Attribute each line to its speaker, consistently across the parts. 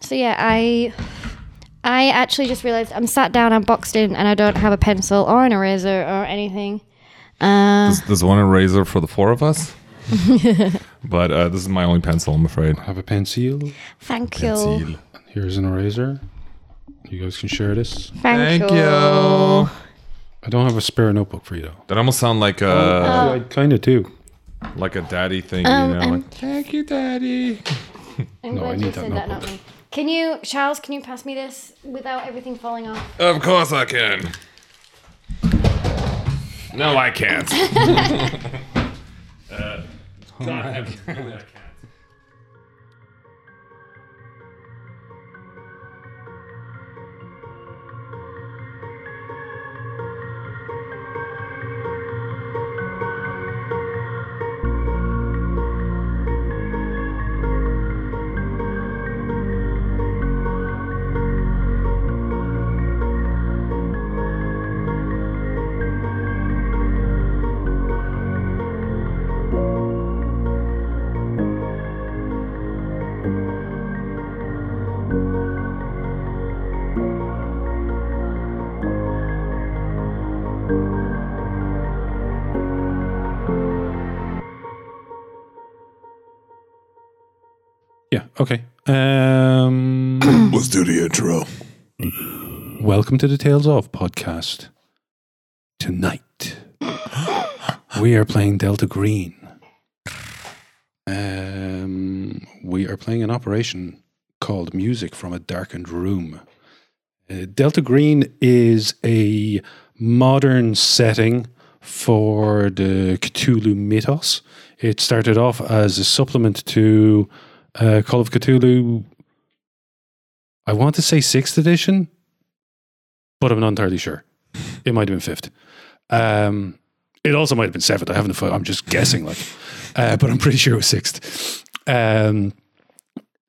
Speaker 1: So yeah, I I actually just realized I'm sat down, I'm boxed in, and I don't have a pencil or an eraser or anything. Uh,
Speaker 2: There's, there's one eraser for the four of us. but uh, this is my only pencil, I'm afraid.
Speaker 3: I Have a pencil.
Speaker 1: thank you.
Speaker 2: Pencil.
Speaker 3: Here's an eraser. You guys can share this.
Speaker 1: Thank,
Speaker 2: Thank
Speaker 1: you.
Speaker 2: you.
Speaker 3: I don't have a spare notebook for you though.
Speaker 2: That almost sound like a
Speaker 3: I kind of do.
Speaker 2: like a daddy thing,
Speaker 1: Um,
Speaker 2: you know?
Speaker 1: um,
Speaker 2: like, Thank you, daddy.
Speaker 1: I'm
Speaker 3: No,
Speaker 1: glad
Speaker 3: I
Speaker 1: you
Speaker 3: need that
Speaker 1: said that, not
Speaker 3: notebook.
Speaker 1: me. Can you, Charles? Can you pass me this without everything falling off?
Speaker 2: Of course I can. No, I can't. uh, God, absolutely I
Speaker 3: Okay. Um,
Speaker 2: Let's do the intro.
Speaker 3: welcome to the Tales of podcast. Tonight, we are playing Delta Green. Um, we are playing an operation called Music from a Darkened Room. Uh, Delta Green is a modern setting for the Cthulhu mythos. It started off as a supplement to uh, Call of Cthulhu. I want to say sixth edition, but I'm not entirely sure. It might have been fifth. Um, it also might have been seventh. I haven't. I'm just guessing, like, uh, but I'm pretty sure it was sixth. Um,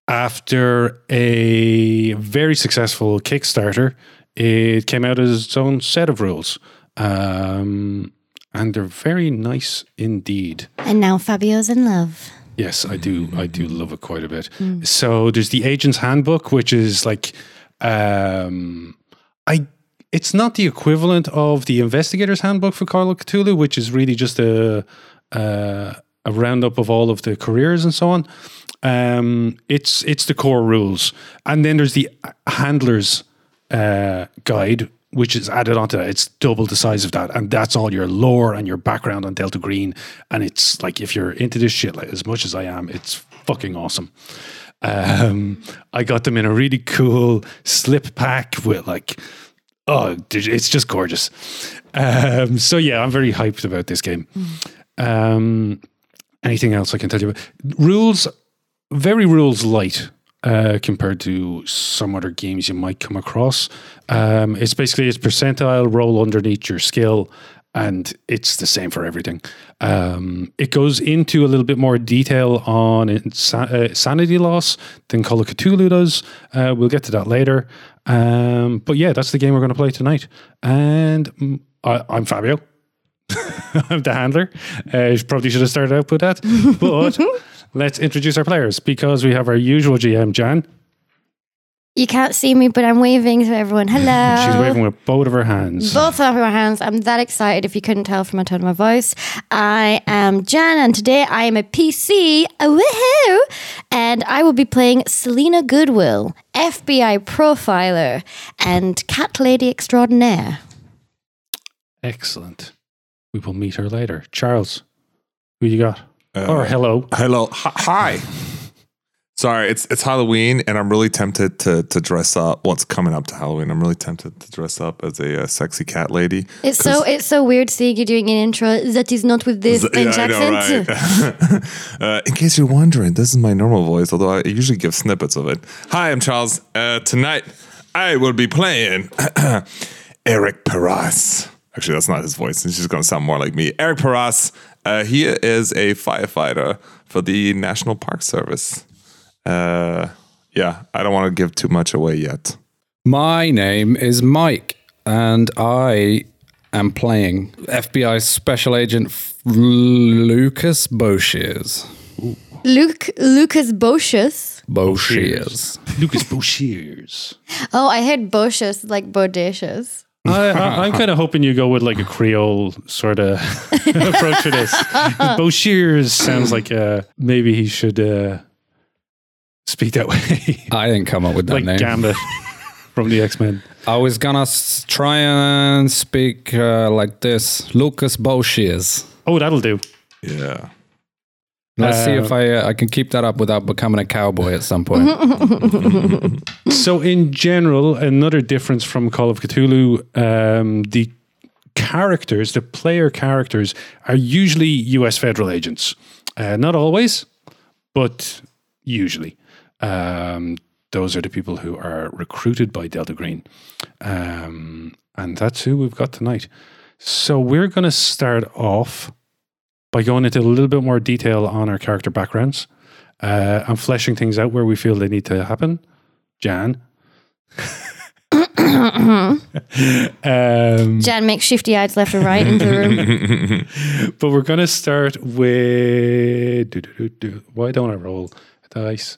Speaker 3: after a very successful Kickstarter, it came out as its own set of rules. Um, and they're very nice indeed.
Speaker 1: And now Fabio's in love.
Speaker 3: Yes, I do. I do love it quite a bit. So there's the agent's handbook, which is like, um, I. It's not the equivalent of the investigator's handbook for Call of Cthulhu, which is really just a a, a roundup of all of the careers and so on. Um, it's it's the core rules, and then there's the handler's uh, guide, which is added onto that. It's double the size of that, and that's all your lore and your background on Delta Green. And it's like if you're into this shit like as much as I am, it's fucking awesome. Um, I got them in a really cool slip pack with like, oh, it's just gorgeous. Um, so yeah, I'm very hyped about this game. Um, anything else I can tell you about? Rules, very rules light uh, compared to some other games you might come across. Um, it's basically it's percentile roll underneath your skill, and it's the same for everything. Um, it goes into a little bit more detail on insa- uh, sanity loss than Call of Cthulhu does. Uh, we'll get to that later. Um, but yeah, that's the game we're going to play tonight. And mm, I, I'm Fabio. I'm the handler. Uh, probably should have started out with that. But let's introduce our players because we have our usual GM, Jan.
Speaker 1: You can't see me, but I'm waving to everyone. Hello.
Speaker 3: She's waving with both of her hands.
Speaker 1: Both of my hands. I'm that excited if you couldn't tell from the tone of my voice. I am Jan, and today I am a PC. Woohoo! And I will be playing Selina Goodwill, FBI profiler, and cat lady extraordinaire.
Speaker 3: Excellent. We will meet her later. Charles, who you got?
Speaker 2: Uh,
Speaker 3: or hello.
Speaker 2: Hello. Hi. hi. Sorry, it's it's Halloween, and I'm really tempted to to dress up. Well, it's coming up to Halloween. I'm really tempted to dress up as a, uh sexy cat lady.
Speaker 1: It's so it's so weird seeing you doing an intro that is not with this French accent.
Speaker 2: right? uh, in case you're wondering, this is my normal voice, although I usually give snippets of it. Hi, I'm Charles. Uh, tonight, I will be playing Eric Paras. Actually, that's not his voice. He's just going to sound more like me. Eric Paras. Uh, he is a firefighter for the National Park Service. Uh, yeah, I don't want to give too much away yet.
Speaker 4: My name is Mike, and I am playing FBI Special Agent F- Lukas Bosheers.
Speaker 1: Luke Lukas Boschus.
Speaker 4: Bosheers.
Speaker 3: Lukas Bosheers.
Speaker 1: Oh, I heard bushes like bodacious.
Speaker 3: I, I, I'm kind of hoping you go with like a Creole sort of approach to this. Bosheers sounds like uh, maybe he should uh, speak that way,
Speaker 4: I didn't come up with that
Speaker 3: like
Speaker 4: name.
Speaker 3: Gambit from the X Men.
Speaker 4: I was gonna s- try and speak uh, like this, Lukas Bosheers.
Speaker 3: Oh, that'll do.
Speaker 2: Yeah.
Speaker 4: Let's see
Speaker 3: Uh,
Speaker 4: if I uh, I can keep that up without becoming a cowboy at some point.
Speaker 3: So, in general, another difference from Call of Cthulhu, um, the characters, the player characters, are usually U.S. federal agents. Uh, not always, but usually. Um, those are the people who are recruited by Delta Green. Um, and that's who we've got tonight. So, we're going to start off by going into a little bit more detail on our character backgrounds uh, and fleshing things out where we feel they need to happen. Jan. um,
Speaker 1: Jan makes shifty eyes left and right into the room.
Speaker 3: but we're going to start with. do, do, do, do. Why don't I roll a dice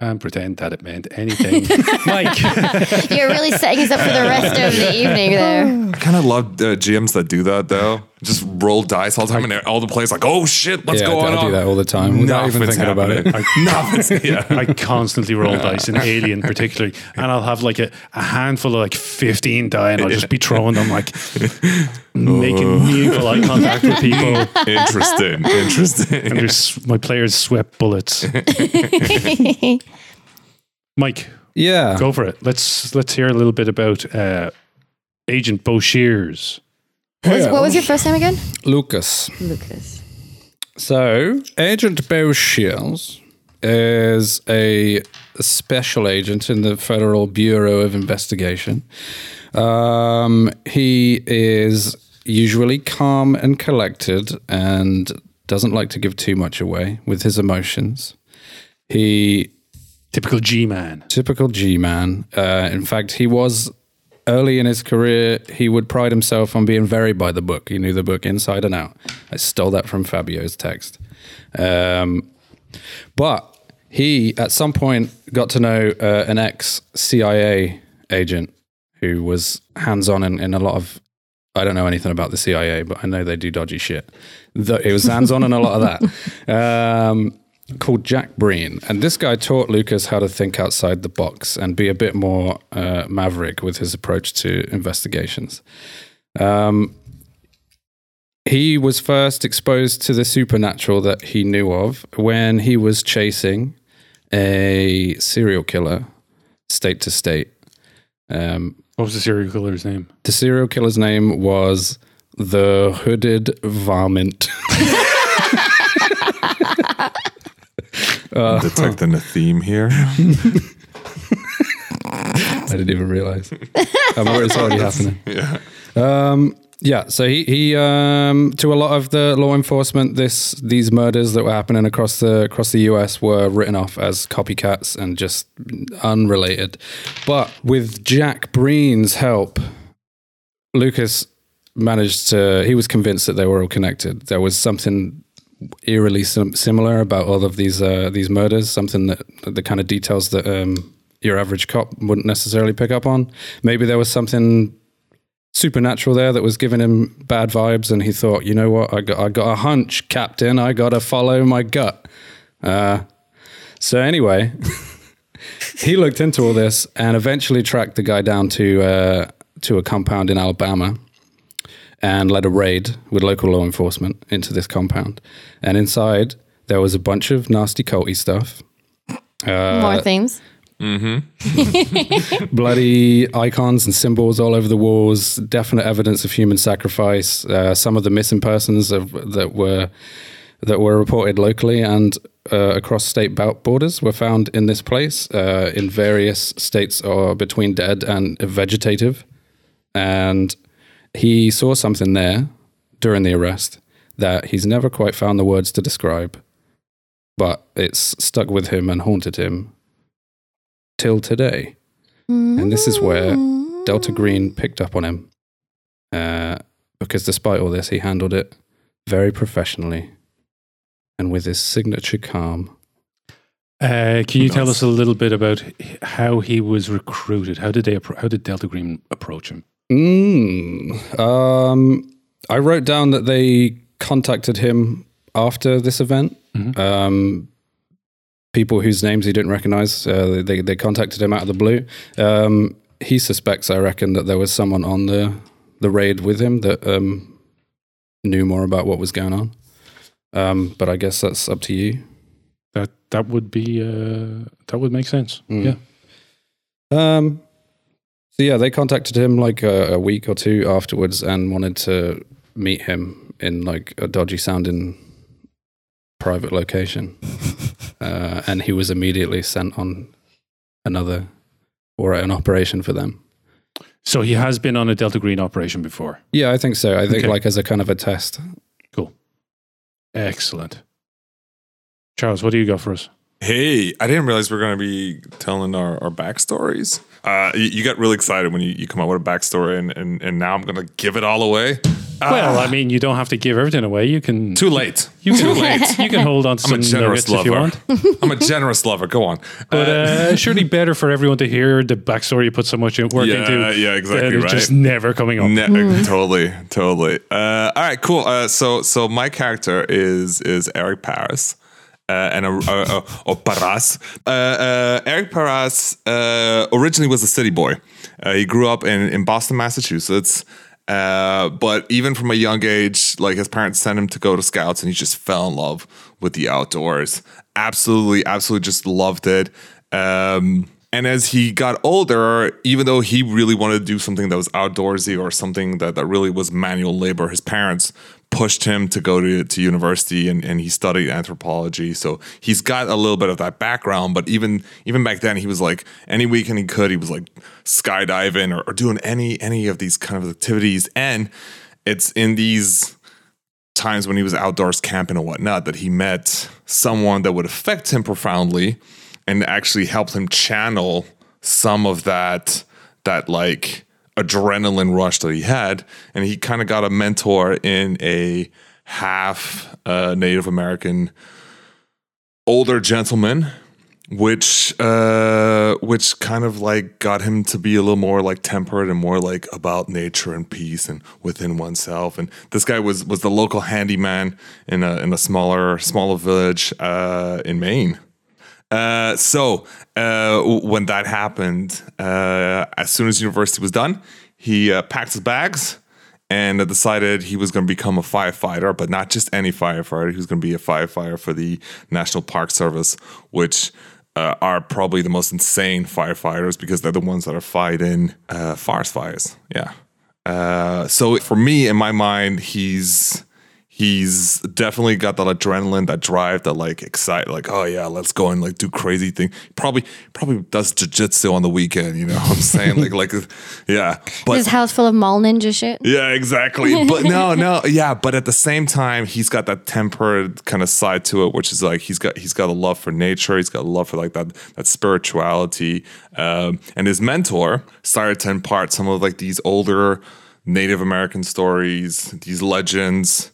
Speaker 3: and pretend that it meant anything? Mike.
Speaker 1: You're really setting us up for the rest of the evening there.
Speaker 2: I kind of love uh, GMs that do that though. Just roll dice all the time, and all the players like, "Oh shit, what's
Speaker 4: yeah,
Speaker 2: going
Speaker 4: I
Speaker 2: on?"
Speaker 4: do that all the time without even
Speaker 2: Nothing's
Speaker 4: thinking about it.
Speaker 2: happening. Nothing's- yeah.
Speaker 3: I constantly roll dice in Alien, particularly, and I'll have like a, a handful of like fifteen die, and I'll just be throwing them like making meaningful eye contact with people,
Speaker 2: Interesting, interesting.
Speaker 3: and there's my players sweat bullets. Mike,
Speaker 4: Yeah.
Speaker 3: go for it. Let's let's hear a little bit about uh, Agent Bo Shears.
Speaker 1: What was, what was your first name again?
Speaker 4: Lukas.
Speaker 1: Lukas.
Speaker 4: So, Agent Bo Shields is a special agent in the Federal Bureau of Investigation. Um, he is usually calm and collected and doesn't like to give too much away with his emotions. He
Speaker 3: Typical G man.
Speaker 4: typical G man. Uh, in fact, he was early in his career. He would pride himself on being very by the book. He knew the book inside and out. I stole that from Fabio's text. Um, but he, at some point, got to know uh, an ex CIA agent who was hands on in, in a lot of. I don't know anything about the CIA, but I know they do dodgy shit. The, it was hands on in a lot of that. Um, called Jack Breen. And this guy taught Lukas how to think outside the box and be a bit more uh, maverick with his approach to investigations. Um, he was first exposed to the supernatural that he knew of when he was chasing a serial killer state to state. Um,
Speaker 3: What was the serial killer's name?
Speaker 4: the serial killer's name was the Hooded Varmint.
Speaker 2: Detecting a theme here.
Speaker 4: I didn't even realize. I'm aware it's already happening.
Speaker 2: Yeah.
Speaker 4: Um, yeah, so he, he um, to a lot of the law enforcement, this these murders that were happening across the across the US were written off as copycats and just unrelated. But with Jack Breen's help, Lukas managed to. He was convinced that they were all connected. There was something eerily sim- similar about all of these uh, these murders. Something that the kind of details that um, your average cop wouldn't necessarily pick up on. Maybe there was something supernatural there that was giving him bad vibes, and he thought, you know what, I got I got a hunch, Captain. I got to follow my gut. Uh, so anyway, he looked into all this and eventually tracked the guy down to uh, to a compound in Alabama and led a raid with local law enforcement into this compound. And inside there was a bunch of nasty culty stuff. Uh,
Speaker 1: More themes. Mm-hmm.
Speaker 4: bloody icons and symbols all over the walls, definite evidence of human sacrifice. Uh, some of the missing persons of, that were that were reported locally and uh, across state borders were found in this place uh, in various states or between dead and vegetative. And he saw something there during the arrest that he's never quite found the words to describe, but it's stuck with him and haunted him till today. And this is where Delta Green picked up on him. Uh, because despite all this, he handled it very professionally and with his signature calm.
Speaker 3: Uh, can you tell us a little bit about how he was recruited? How did they? How did Delta Green approach him?
Speaker 4: Mm, um, I wrote down that they contacted him after this event. Um, people whose names he didn't recognize, uh, they, they contacted him out of the blue. Um, he suspects, I reckon, that there was someone on the, the raid with him that um, knew more about what was going on. Um, but I guess that's up to you.
Speaker 3: That that would be uh, that would make sense.
Speaker 4: Mm.
Speaker 3: Yeah.
Speaker 4: Um, so yeah, they contacted him like a, a week or two afterwards and wanted to meet him in like a dodgy sounding private location. uh, and he was immediately sent on another or an operation for them.
Speaker 3: So he has been on a Delta Green operation before.
Speaker 4: Yeah, I think so. I think
Speaker 3: Okay.
Speaker 4: like as a kind of a test.
Speaker 3: Cool. Excellent. Charles, what do you got for us?
Speaker 2: Hey, I didn't realize we are going to be telling our, our backstories. Uh, you, you got really excited when you, you come out with a backstory, and, and, and now I'm going to give it all away. Ah,
Speaker 3: Well, I mean, you don't have to give everything away. You can
Speaker 2: too late.
Speaker 3: You can,
Speaker 2: too late.
Speaker 3: You can hold on to
Speaker 2: I'm
Speaker 3: some
Speaker 2: a generous
Speaker 3: nuggets if you want.
Speaker 2: I'm a generous lover. Go on.
Speaker 3: But
Speaker 2: Uh,
Speaker 3: uh, surely better for everyone to hear the backstory you put so much work
Speaker 2: Yeah,
Speaker 3: into.
Speaker 2: yeah, exactly right.
Speaker 3: Just never coming up.
Speaker 2: Ne- Totally, totally. Uh, all right, cool. Uh, so, so my character is is Eric Paris. Uh, and a, a, a, or Paras. Uh, uh, Eric Paras uh, originally was a city boy. Uh, he grew up in, in Boston, Massachusetts. Uh, but even from a young age, like his parents sent him to go to scouts, and he just fell in love with the outdoors. Absolutely, absolutely, just loved it. Um, and as he got older, even though he really wanted to do something that was outdoorsy or something that, that really was manual labor, his parents pushed him to go to, to university and, and he studied anthropology. So he's got a little bit of that background, but even even back then he was like any weekend he could, he was like skydiving or, or doing any any of these kind of activities. And it's in these times when he was outdoors camping and whatnot that he met someone that would affect him profoundly and actually helped him channel some of that that like adrenaline rush that he had and he kind of got a mentor in a half uh, native american older gentleman which uh which kind of like got him to be a little more like temperate and more like about nature and peace and within oneself. And this guy was was the local handyman in a in a smaller smaller village uh in Maine uh, so uh, when that happened, uh, as soon as university was done, he uh, packed his bags and decided he was going to become a firefighter, but not just any firefighter. He was going to be a firefighter for the National Park Service, which uh, are probably the most insane firefighters because they're the ones that are fighting forest fires. Yeah. So for me, in my mind, he's he's definitely got that adrenaline, that drive, that like excite, like oh yeah, let's go and like do crazy thing. Probably probably does jujitsu on the weekend. You know what I'm saying? like like yeah, but
Speaker 1: His house full of mall ninja shit.
Speaker 2: yeah, exactly. But no, no, yeah. But at the same time, he's got that tempered kind of side to it, which is like he's got he's got a love for nature. He's got a love for like that that spirituality. Um, and his mentor started to impart some of like these older Native American stories, these legends.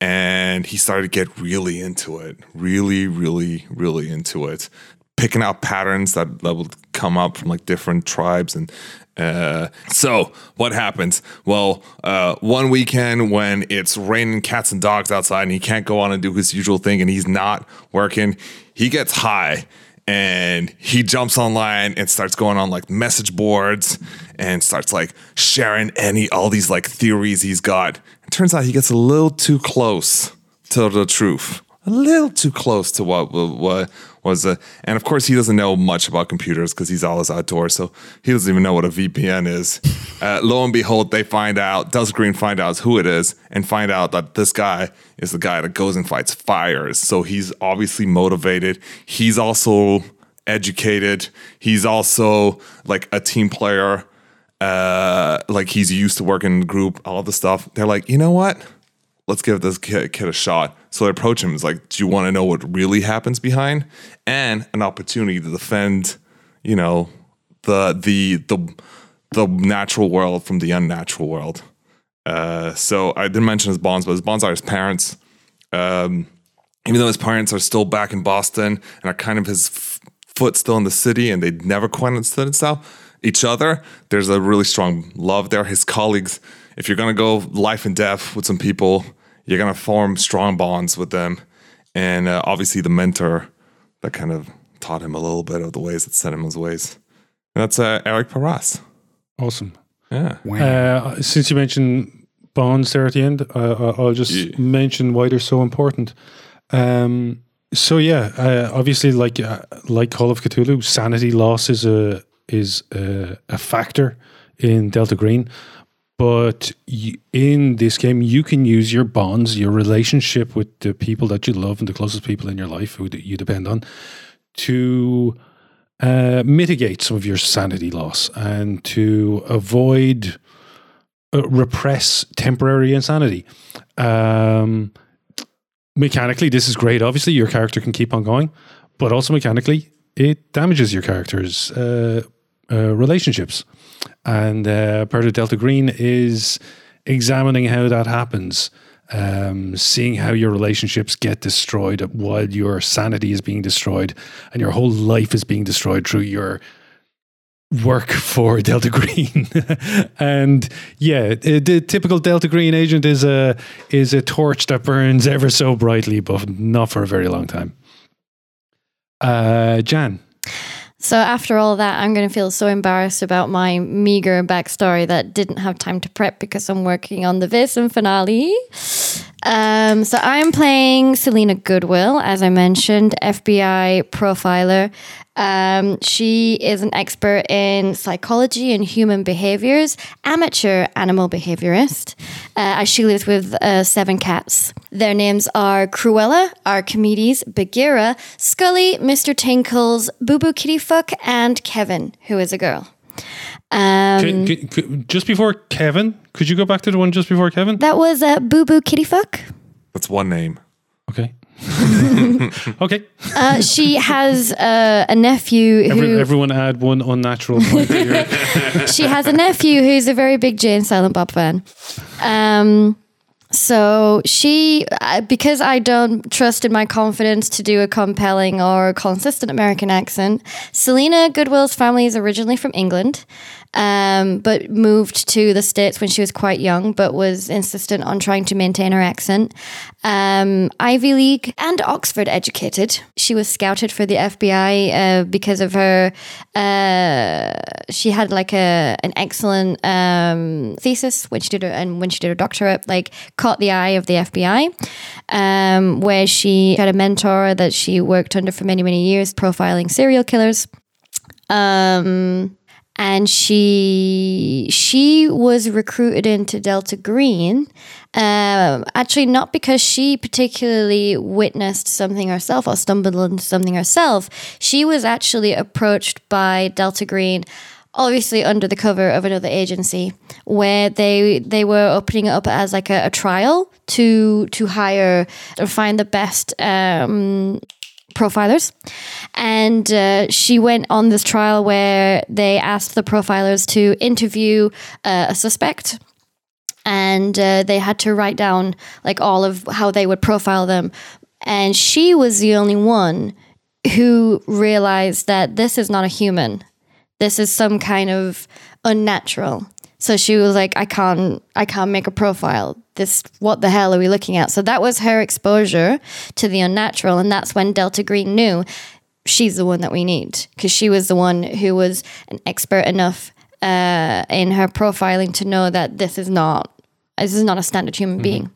Speaker 2: And he started to get really into it, really, really, really into it picking out patterns that, that would come up from like different tribes and uh, so what happens? Well uh, one weekend when it's raining cats and dogs outside and he can't go on and do his usual thing and he's not working he gets high and he jumps online and starts going on like message boards and starts like sharing any all these like theories he's got turns out he gets a little too close to the truth. A little too close to what what was uh, and of course he doesn't know much about computers because he's always outdoors so he doesn't even know what a vpn is. Uh, lo and behold they find out Delta Green find out who it is and find out that this guy is the guy that goes and fights fires. So he's obviously motivated. He's also educated. He's also like a team player uh like he's used to working in group all the stuff they're like you know what let's give this kid, kid a shot. So they approach him. It's like, do you want to know what really happens behind? And an opportunity to defend, you know, the the the the natural world from the unnatural world. Uh, so I didn't mention his bonds, but his bonds are his parents. Um, even though his parents are still back in Boston and are kind of his f- foot still in the city, and they never quite understood itself each other. There's a really strong love there. His colleagues, if you're gonna go life and death with some people, you're gonna form strong bonds with them, and uh, obviously the mentor that kind of taught him a little bit of the ways that set him his ways. And that's uh, Eric Paras.
Speaker 3: Awesome.
Speaker 2: Yeah.
Speaker 3: Uh, since you mentioned bonds there at the end, uh, I'll just
Speaker 2: Yeah.
Speaker 3: mention why they're so important. Um, so yeah, uh, obviously, like uh, like Call of Cthulhu, sanity loss is a is a, a factor in Delta Green. But you, in this game, you can use your bonds, your relationship with the people that you love and the closest people in your life who you depend on, to uh, mitigate some of your sanity loss and to avoid uh, repress temporary insanity. Um, mechanically, this is great. Obviously, your character can keep on going, but also mechanically, it damages your character's uh, uh, relationships. And uh, part of Delta Green is examining how that happens, um, seeing how your relationships get destroyed while your sanity is being destroyed and your whole life is being destroyed through your work for Delta Green. and yeah, the the typical Delta Green agent is a is a torch that burns ever so brightly, but not for a very long time. Uh, Jan,
Speaker 1: So after all that, I'm going to feel so embarrassed about my meager backstory that didn't have time to prep because I'm working on the Vison finale. Um, so I'm playing Selina Goodwill, as I mentioned, FBI profiler. Um, she is an expert in psychology and human behaviors, amateur animal behaviorist. Uh, as she lives with uh, seven cats. Their names are Cruella, Archimedes, Bagheera, Scully, Mr. Tinkles, Boo Boo Kitty Fuck, and Kevin, who is a girl. Um,
Speaker 3: Can- can- can- just before Kevin, could you go back to the one just before Kevin?
Speaker 1: that was uh, Boo Boo Kitty Fuck.
Speaker 2: That's one name.
Speaker 3: Okay. okay.
Speaker 1: Uh, she has uh, a nephew
Speaker 3: Every, everyone add one unnatural point
Speaker 1: she has a nephew who's a very big Jay and Silent Bob fan. Um, so she, uh, because I don't trust in my confidence to do a compelling or consistent American accent, Selina Goodwill's family is originally from England, um, but moved to the States when she was quite young, but was insistent on trying to maintain her accent. Um, Ivy League and Oxford educated. She was scouted for the FBI uh, because of her. Uh, she had like a an excellent um, thesis when she did her and when she did her doctorate, like caught the eye of the FBI, um, where she had a mentor that she worked under for many many years, profiling serial killers. Um, and she she was recruited into Delta Green. Um, actually, not because she particularly witnessed something herself or stumbled into something herself. She was actually approached by Delta Green, obviously under the cover of another agency, where they they were opening it up as like a, a trial to to hire or find the best um, profilers. And uh, she went on this trial where they asked the profilers to interview uh, a suspect. And uh, they had to write down like all of how they would profile them. And she was the only one who realized that this is not a human. This is some kind of unnatural. So she was like, I can't, I can't make a profile. This, what the hell are we looking at? So that was her exposure to the unnatural, and that's when Delta Green knew she's the one that we need because she was the one who was an expert enough uh, in her profiling to know that this is not, this is not a standard human being.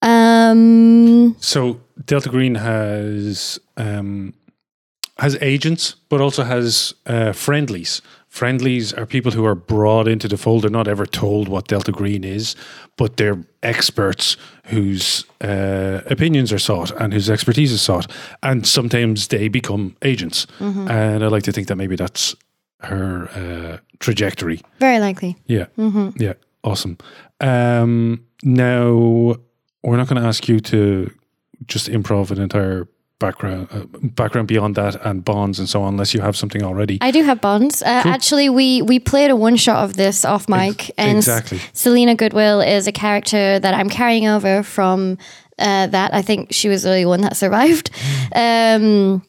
Speaker 1: Um,
Speaker 3: So Delta Green has um, has agents, but also has uh, friendlies. Friendlies are people who are brought into the fold. They're not ever told what Delta Green is, but they're experts whose uh, opinions are sought and whose expertise is sought. And sometimes they become agents. And I like to think that maybe that's her uh, trajectory.
Speaker 1: very likely.
Speaker 3: Yeah. Yeah. Awesome. Um, now, we're not going to ask you to just improv an entire background uh, background beyond that and bonds and so on unless you have something already.
Speaker 1: I do have bonds. Uh, Actually, we we played a one shot of this off mic, and
Speaker 3: exactly.
Speaker 1: Selina Goodwill is a character that I'm carrying over from uh, that. I think she was the only one that survived. Um,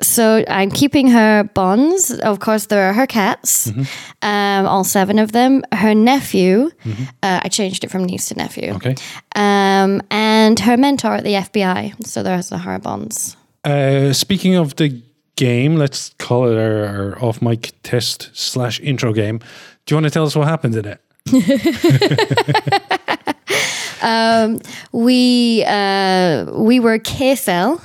Speaker 1: so I'm keeping her bonds. Of course, there are her cats, um, all seven of them. Her nephew, uh, I changed it from niece to nephew.
Speaker 3: Okay.
Speaker 1: Um, and her mentor at the FBI. So there's the her bonds.
Speaker 3: Uh, speaking of the game, let's call it our, our off mic test slash intro game. Do you want to tell us what happened in it?
Speaker 1: we uh, we were K cell.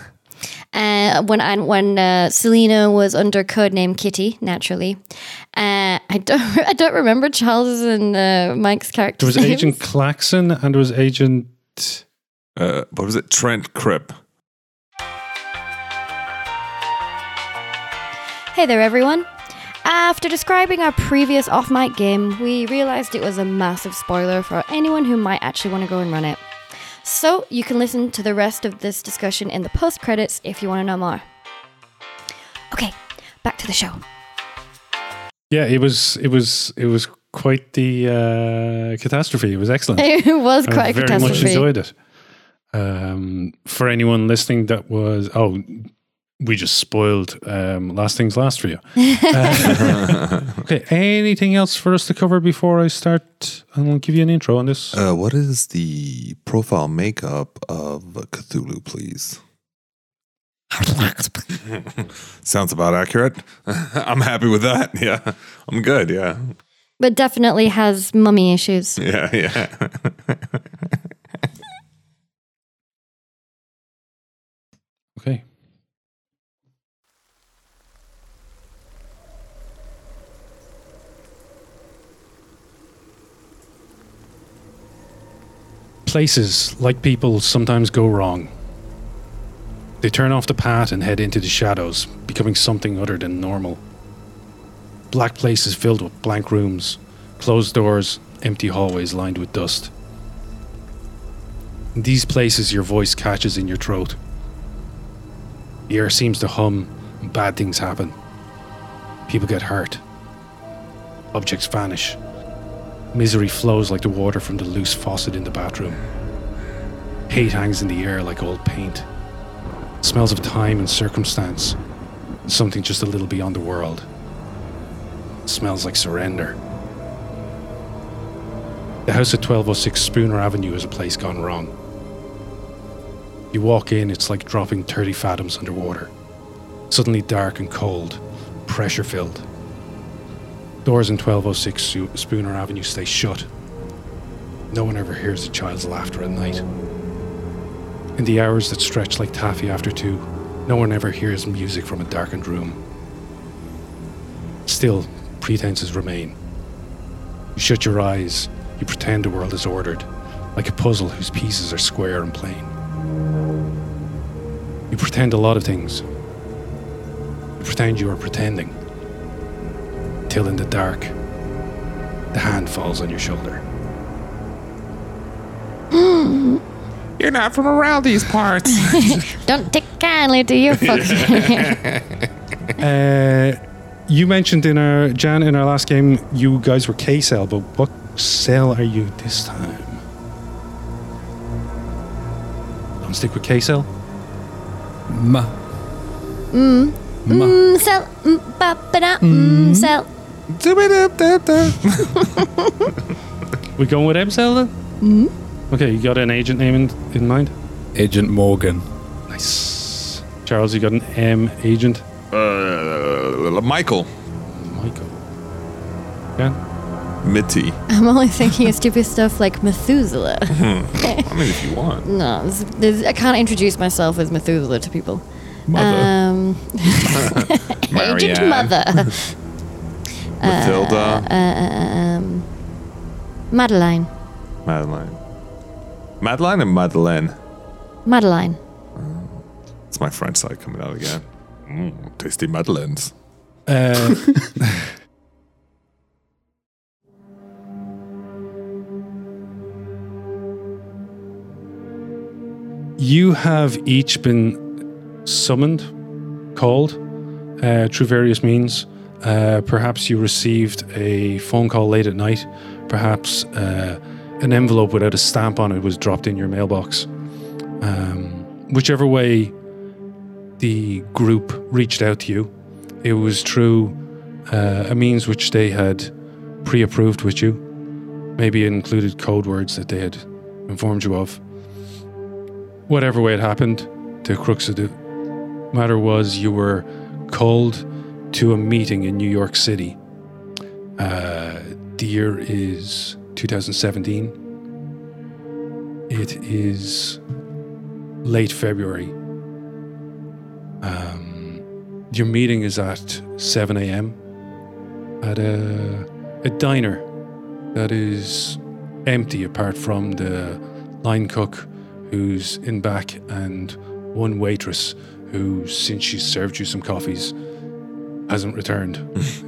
Speaker 1: Uh, when I, when uh, Selina was under code name Kitty, naturally, uh, I don't I don't remember Charles and uh, Mike's character.
Speaker 3: There was Agent Claxon and there was Agent.
Speaker 2: Uh, what was it? Trent Cripp.
Speaker 1: Hey there, everyone. After describing our previous off mic game, we realized it was a massive spoiler for anyone who might actually want to go and run it. So you can listen to the rest of this discussion in the post credits if you want to know more. Okay, back to the show.
Speaker 3: Yeah, it was it was it was quite the uh, catastrophe. It was excellent.
Speaker 1: It was quite a
Speaker 3: very
Speaker 1: catastrophe.
Speaker 3: much enjoyed it. Um, for anyone listening, that was oh, we just spoiled um, last things last for you. Uh, okay, anything else for us to cover before I start? I'll give you an intro on this.
Speaker 2: Uh, what is the profile makeup of Cthulhu, please? Sounds about accurate. I'm happy with that. Yeah, I'm good. Yeah,
Speaker 1: But definitely has mummy issues.
Speaker 2: yeah, yeah.
Speaker 3: Okay. Places, like people, sometimes go wrong. They turn off the path and head into the shadows, becoming something other than normal. Black places filled with blank rooms, closed doors, empty hallways lined with dust. In these places, your voice catches in your throat. The air seems to hum, and bad things happen. People get hurt. Objects vanish. Misery flows like the water from the loose faucet in the bathroom. Hate hangs in the air like old paint. Smells of time and circumstance. Something just a little beyond the world. smells like surrender. The house at 1206 Spooner Avenue is a place gone wrong. You walk in, it's like dropping 30 fathoms underwater. Suddenly dark and cold, pressure filled. Doors in 1206 Spooner Avenue stay shut. No one ever hears a child's laughter at night. In the hours that stretch like taffy after two, no one ever hears music from a darkened room. Still, pretenses remain. You shut your eyes, you pretend the world is ordered, like a puzzle whose pieces are square and plain. You pretend a lot of things. You pretend you are pretending. Till in the dark, the hand falls on your shoulder.
Speaker 2: You're not from around these parts.
Speaker 1: Don't take kindly to your folks.
Speaker 3: Uh, you mentioned in our Jan in our last game you guys were K cell, but what cell are you this time? Don't stick with K cell.
Speaker 4: Ma.
Speaker 1: mm, sell, mm, ba, ba, da, mm, sell.
Speaker 3: We going with M cell then? Mm. Okay, you got an agent name in, in mind?
Speaker 4: Agent Morgan.
Speaker 3: Nice. Charles, you got an M agent?
Speaker 2: uh, Michael
Speaker 3: Michael. Yeah.
Speaker 2: Mitty.
Speaker 1: I'm only thinking of stupid stuff like Methuselah.
Speaker 2: I mean, if you want.
Speaker 1: No, this, this, I can't introduce myself as Methuselah to people.
Speaker 2: Mother.
Speaker 1: Um, Agent Mother.
Speaker 2: Matilda.
Speaker 1: um, Madeline.
Speaker 2: Madeline. Madeline and Madeleine.
Speaker 1: Madeline.
Speaker 2: It's my French side coming out again. Mm, tasty Madeleines.
Speaker 3: Uh, you have each been summoned, called uh, through various means. Uh, perhaps you received a phone call late at night. Perhaps uh, an envelope without a stamp on it was dropped in your mailbox. Um, whichever way the group reached out to you, it was through uh, a means which they had pre approved with you. Maybe it included code words that they had informed you of. Whatever way it happened, the crux of the matter was you were called to a meeting in New York City. Uh, the year is 2017. It is late February. Um, your meeting is at 7 a.m. at a, a diner that is empty apart from the line cook who's in back and one waitress who, since she served you some coffees, hasn't returned.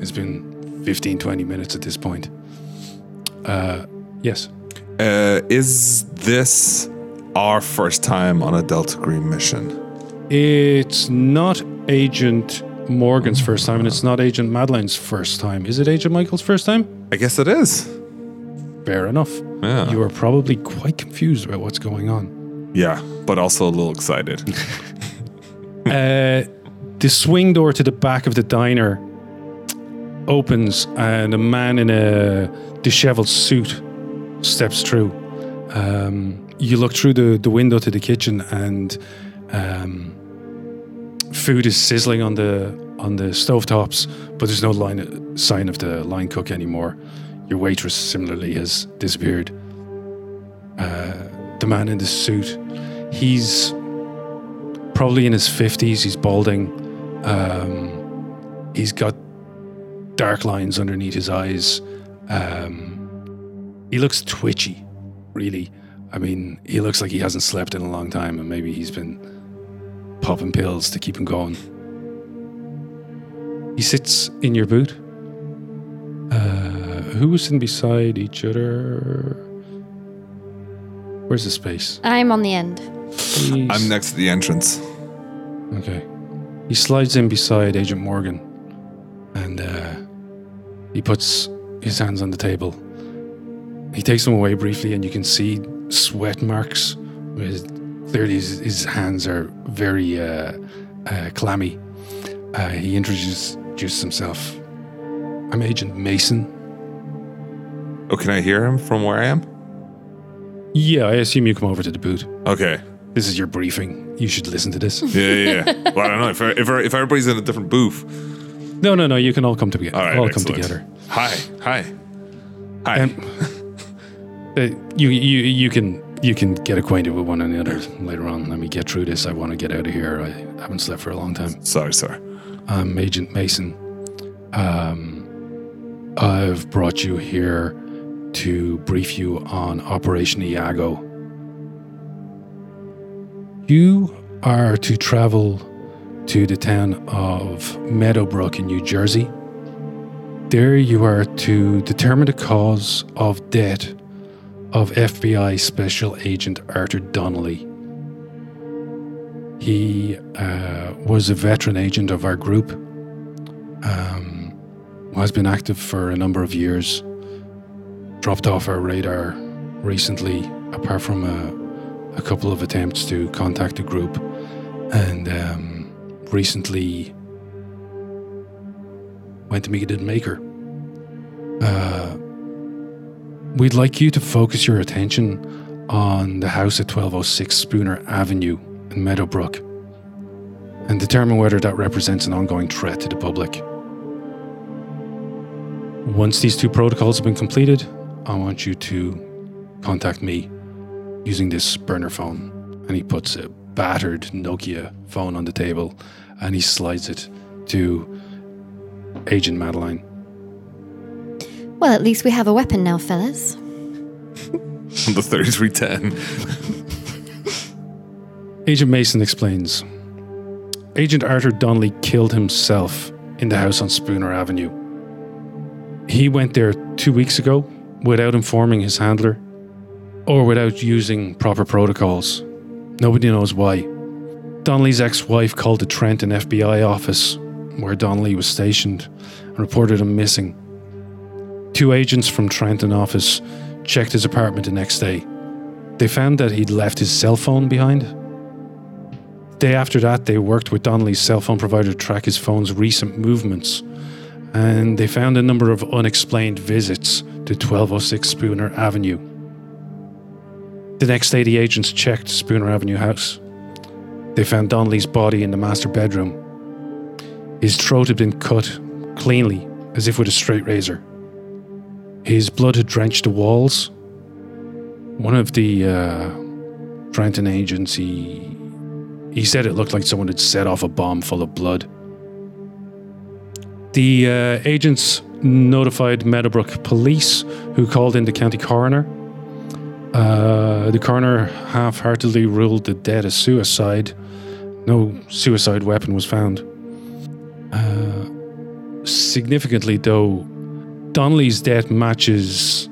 Speaker 3: it's been 15, 20 minutes at this point. Uh, yes.
Speaker 2: Uh, is this our first time on a Delta Green mission?
Speaker 3: It's not Agent Morgan's first time, and it's not Agent Madeline's first time. Is it Agent Michael's first time?
Speaker 2: I guess it is.
Speaker 3: Fair enough.
Speaker 2: Yeah.
Speaker 3: You are probably quite confused about what's going on.
Speaker 2: Yeah, but also a little excited.
Speaker 3: Uh, the swing door to the back of the diner opens, and a man in a disheveled suit steps through. Um, you look through the, the window to the kitchen, and um, food is sizzling on the on the stovetops, but there's no line, sign of the line cook anymore. Your waitress similarly has disappeared. Uh, the man in the suit, he's probably in his 50s. He's balding. Um, he's got dark lines underneath his eyes. Um, he looks twitchy, really. I mean, he looks like he hasn't slept in a long time, and maybe he's been popping pills to keep him going. He sits in your boot. Uh, who was sitting beside each other? Where's the space?
Speaker 1: I'm on the end.
Speaker 3: He's-
Speaker 2: I'm next to the entrance.
Speaker 3: Okay. He slides in beside Agent Morgan and uh, he puts his hands on the table. He takes them away briefly, and you can see sweat marks. With clearly, his, his hands are very uh, uh, clammy. Uh, he introduces, introduces himself. I'm Agent Mason.
Speaker 2: Oh, can I hear him from where I am?
Speaker 3: Yeah, I assume you come over to the booth.
Speaker 2: Okay.
Speaker 3: This is your briefing. You should listen to this.
Speaker 2: Yeah, yeah, yeah. well, I don't know if, if if everybody's in a different booth.
Speaker 3: No, no, no. You can all come together.
Speaker 2: All right,
Speaker 3: all
Speaker 2: excellent.
Speaker 3: come together.
Speaker 2: Hi, hi, hi.
Speaker 3: Um, uh, you you you can you can get acquainted with one another later on. Let me get through this. I want to get out of here. I haven't slept for a long time.
Speaker 2: sorry, sir.
Speaker 3: I'm Agent Mason. Um, I've brought you here to brief you on Operation Iago. You are to travel to the town of Meadowbrook in New Jersey. There you are to determine the cause of death of FBI Special Agent Arthur Donnelly. He uh, was a veteran agent of our group, um, has been active for a number of years, dropped off our radar recently, apart from a, a couple of attempts to contact the group, and um, recently went to meet a maker. Uh, we'd like you to focus your attention on the house at 1206 Spooner Avenue in Meadowbrook and determine whether that represents an ongoing threat to the public. Once these two protocols have been completed, I want you to contact me using this burner phone. And he puts a battered Nokia phone on the table and he slides it to Agent Madeline.
Speaker 1: Well, at least we have a weapon now, fellas.
Speaker 2: The 3310.
Speaker 3: Agent Mason explains Agent Arthur Donnelly killed himself in the house on Spooner Avenue. He went there two weeks ago without informing his handler or without using proper protocols. Nobody knows why. Donnelly's ex wife called the Trenton FBI office where Donnelly was stationed and reported him missing. Two agents from Trenton office checked his apartment the next day. They found that he'd left his cell phone behind Day after that, they worked with Donnelly's cell phone provider to track his phone's recent movements, and they found a number of unexplained visits to 1206 Spooner Avenue. The next day, the agents checked Spooner Avenue house. They found Donnelly's body in the master bedroom. His throat had been cut cleanly, as if with a straight razor. His blood had drenched the walls. One of the uh, Trenton agents, he, he said it looked like someone had set off a bomb full of blood. The uh, agents notified Meadowbrook police, who called in the county coroner. Uh, the coroner half heartedly ruled the death a suicide. No suicide weapon was found. Uh, significantly, though, Donnelly's death matches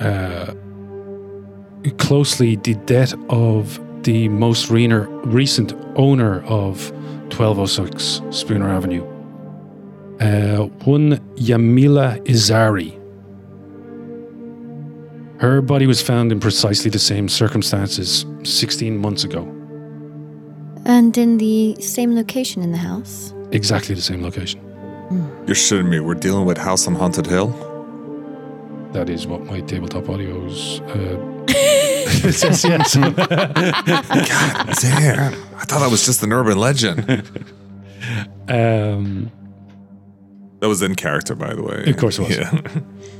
Speaker 3: uh, closely the death of the most reener, recent owner of 1206 Spooner Avenue. Uh, one Yamila Izari. Her body was found in precisely the same circumstances 16 months ago.
Speaker 1: And in the same location in the house.
Speaker 3: Exactly the same location.
Speaker 2: You're shitting me. We're dealing with House on Haunted Hill?
Speaker 3: That is what my tabletop audio's uh, says, yes.
Speaker 2: God damn. I thought that was just an urban legend.
Speaker 3: um,
Speaker 2: That was in character, by the way.
Speaker 3: Of course it was.
Speaker 2: Yeah.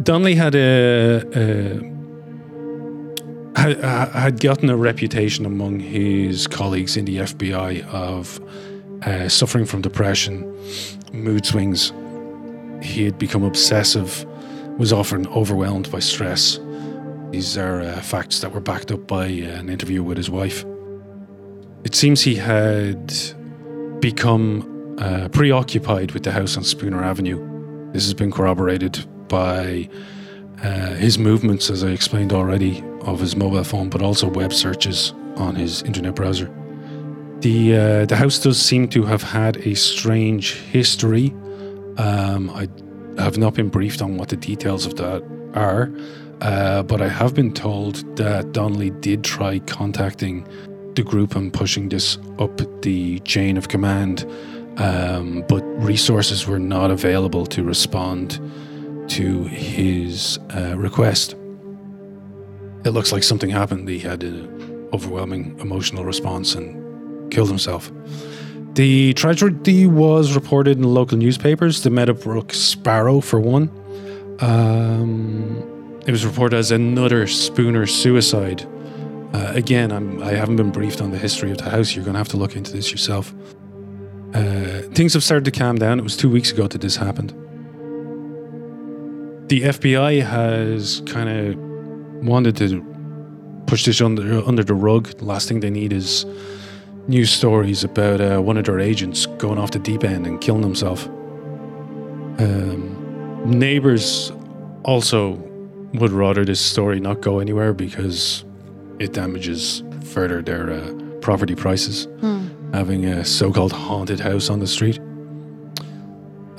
Speaker 3: Donnelly had a, a had, had gotten a reputation among his colleagues in the FBI of uh, suffering from depression, mood swings. He had become obsessive, was often overwhelmed by stress. These are uh, facts that were backed up by an interview with his wife. It seems he had become uh, preoccupied with the house on Spooner Avenue. This has been corroborated by uh, his movements, as I explained already, of his mobile phone, but also web searches on his internet browser. The uh, the house does seem to have had a strange history. Um, I have not been briefed on what the details of that are, uh, but I have been told that Donnelly did try contacting the group and pushing this up the chain of command, um, but resources were not available to respond to his uh, request. It looks like something happened. He had an overwhelming emotional response and killed himself. The tragedy was reported in local newspapers, the Meadowbrook Sparrow, for one. Um, it was reported as another Spooner suicide. Uh, again, I'm, I haven't been briefed on the history of the house. You're going to have to look into this yourself. Uh, things have started to calm down. It was two weeks ago that this happened. The FBI has kind of wanted to push this under under the rug. The last thing they need is news stories about uh, one of their agents going off the deep end and killing himself. Um, neighbors also would rather this story not go anywhere because it damages further their uh, property prices. Having a so-called haunted house on the street.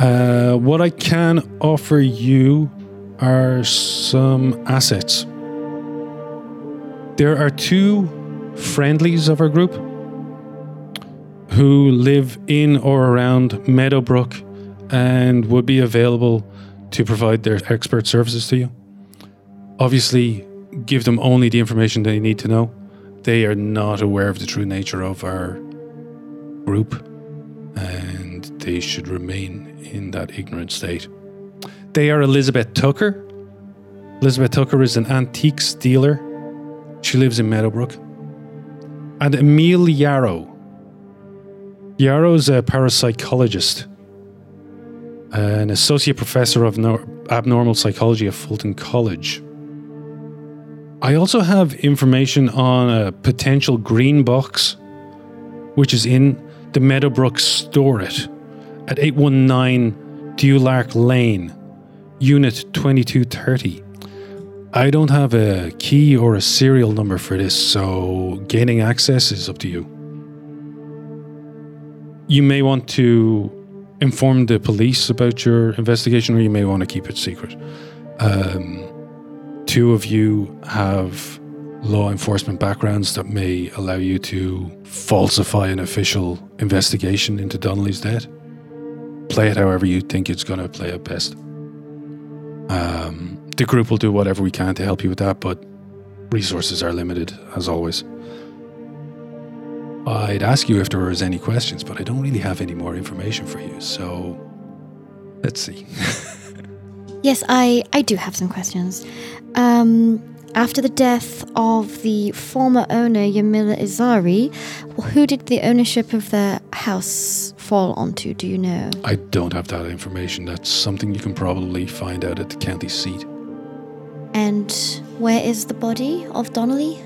Speaker 3: Uh, what I can offer you are some assets. There are two friendlies of our group who live in or around Meadowbrook and would be available to provide their expert services to you. Obviously, give them only the information they need to know. They are not aware of the true nature of our group and they should remain in that ignorant state. They are Elizabeth Tucker. Elizabeth Tucker is an antiques dealer. She lives in Meadowbrook. And Emil Yarrow. Yarrow's a parapsychologist, an associate professor of nor- abnormal psychology at Fulton College. I also have information on a potential green box, which is in the Meadowbrook Storage at 819 Dulark Lane, Unit 2230. I don't have a key or a serial number for this, so gaining access is up to you. You may want to inform the police about your investigation, or you may want to keep it secret. Um, two of you have law enforcement backgrounds that may allow you to falsify an official investigation into Donnelly's death. Play it however you think it's going to play it best. Um, the group will do whatever we can to help you with that, but resources are limited, as always. I'd ask you if there was any questions, but I don't really have any more information for you, so let's see.
Speaker 1: Yes, I, I do have some questions. Um, after the death of the former owner, Yamila Izari, who did the ownership of the house fall onto? Do you know?
Speaker 3: I don't have that information. That's something you can probably find out at the county seat.
Speaker 1: And where is the body of Donnelly?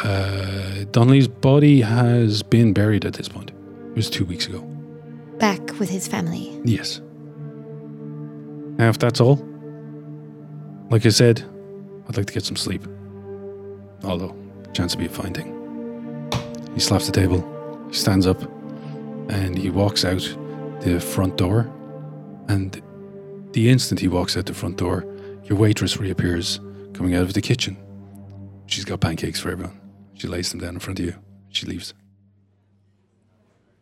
Speaker 3: Uh, Donnelly's body has been buried at this point. It was two weeks ago.
Speaker 1: Back with his family.
Speaker 3: Yes. Now, if that's all, like I said, I'd like to get some sleep. Although, chance to be a fine thing. He slaps the table, he stands up, and he walks out the front door. And the instant he walks out the front door, your waitress reappears coming out of the kitchen. She's got pancakes for everyone. She lays them down in front of you. She leaves.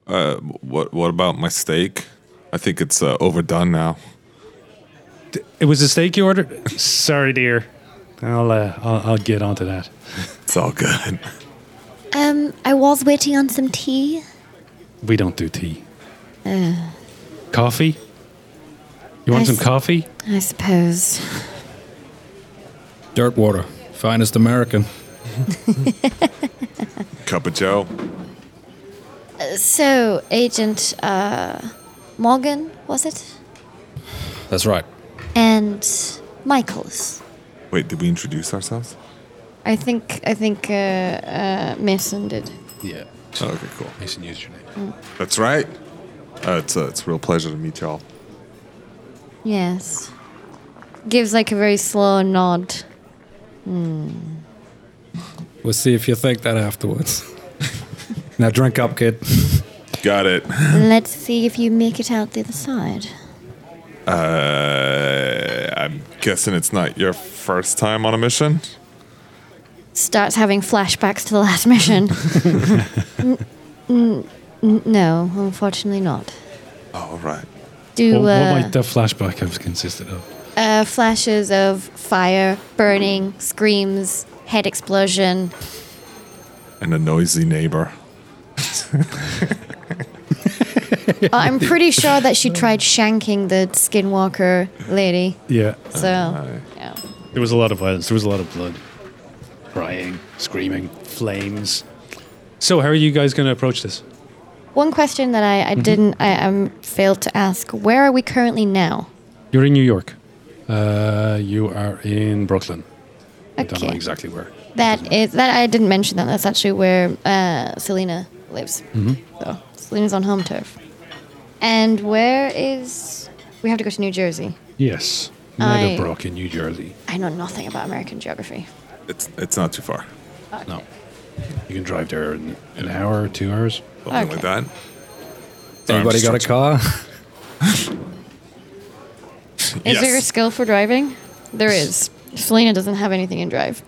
Speaker 2: Uh, what what about my steak? I think it's uh, overdone now.
Speaker 3: It was a steak you ordered? Sorry, dear. I'll, uh, I'll, I'll get onto that.
Speaker 2: It's all good.
Speaker 1: Um, I was waiting on some tea.
Speaker 3: We don't do tea. Coffee? You want
Speaker 1: I
Speaker 3: some
Speaker 1: s-
Speaker 3: coffee?
Speaker 1: I suppose.
Speaker 4: Dirt water, finest American.
Speaker 2: Cup of Joe.
Speaker 1: So, Agent uh, Morgan, was it?
Speaker 4: That's right.
Speaker 1: And Michaels.
Speaker 2: Wait, did we introduce ourselves?
Speaker 1: I think I think uh, uh, Mason did.
Speaker 3: Yeah.
Speaker 2: Oh, okay, cool.
Speaker 3: Mason used your name.
Speaker 2: That's right. Uh, it's a it's a real pleasure to meet y'all.
Speaker 1: Yes. Gives like a very slow nod.
Speaker 4: We'll see if you think that afterwards. now drink up, kid.
Speaker 2: Got it.
Speaker 1: Let's see if you make it out the other side.
Speaker 2: Uh, I'm guessing it's not your first time on a mission.
Speaker 1: Starts having flashbacks to the last mission. N- n- n- no, unfortunately not.
Speaker 2: All right.
Speaker 1: Do
Speaker 3: What, what
Speaker 1: uh,
Speaker 3: might that flashback have consisted of?
Speaker 1: uh, flashes of fire, burning, screams, head explosion.
Speaker 2: And a noisy neighbor.
Speaker 1: I'm pretty sure that she tried shanking the skinwalker lady.
Speaker 3: Yeah.
Speaker 1: So, yeah.
Speaker 3: There was a lot of violence. There was a lot of blood. Crying, screaming, flames. So, how are you guys going to approach this?
Speaker 1: One question that I, I didn't, I um, failed to ask: Where are we currently now?
Speaker 3: You're in New York. Uh, you are in Brooklyn. I don't know
Speaker 1: Okay.
Speaker 3: exactly where.
Speaker 1: That is that I didn't mention that. That's actually where uh, Selina lives. So Selina's on home turf. And where is? We have to go to New Jersey.
Speaker 3: Yes.
Speaker 1: I-
Speaker 3: Meadowbrook in New Jersey.
Speaker 1: I know nothing about American geography.
Speaker 2: It's it's not too far.
Speaker 3: No. You can drive there in an hour, two hours.
Speaker 2: Something like
Speaker 1: Okay.
Speaker 2: that. Sorry, I'm
Speaker 4: Anybody got a
Speaker 2: trying
Speaker 4: car?
Speaker 1: Is there a
Speaker 2: Yes.
Speaker 1: skill for driving? There is. Selina doesn't have anything in drive.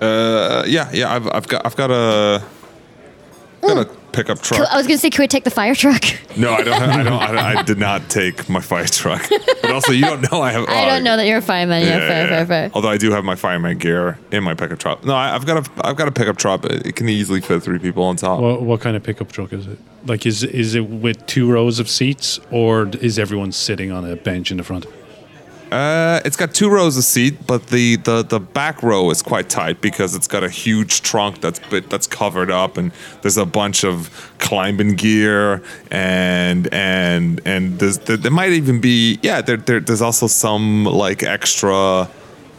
Speaker 2: Uh, yeah, yeah. I've I've got I've got a got a pickup
Speaker 1: Cool.
Speaker 2: truck.
Speaker 1: I was gonna say, can we take the fire truck?
Speaker 2: No, I don't. Have, I don't. I, I did not take my fire truck. But also, you don't know I have.
Speaker 1: I don't know that you're a fireman. Yeah, fair, fair, fair.
Speaker 2: Although I do have my fireman gear in my pickup truck. No, I, I've got a I've got a pickup truck. It it can easily fit three people on top.
Speaker 3: What, what kind of pickup truck is it? Like, is is it with two rows of seats, or is everyone sitting on a bench in the front?
Speaker 2: Uh, it's got two rows of seat, but the, the, the back row is quite tight because it's got a huge trunk that's bit, that's covered up, and there's a bunch of climbing gear, and and and there's, there, there might even be yeah there, there there's also some like extra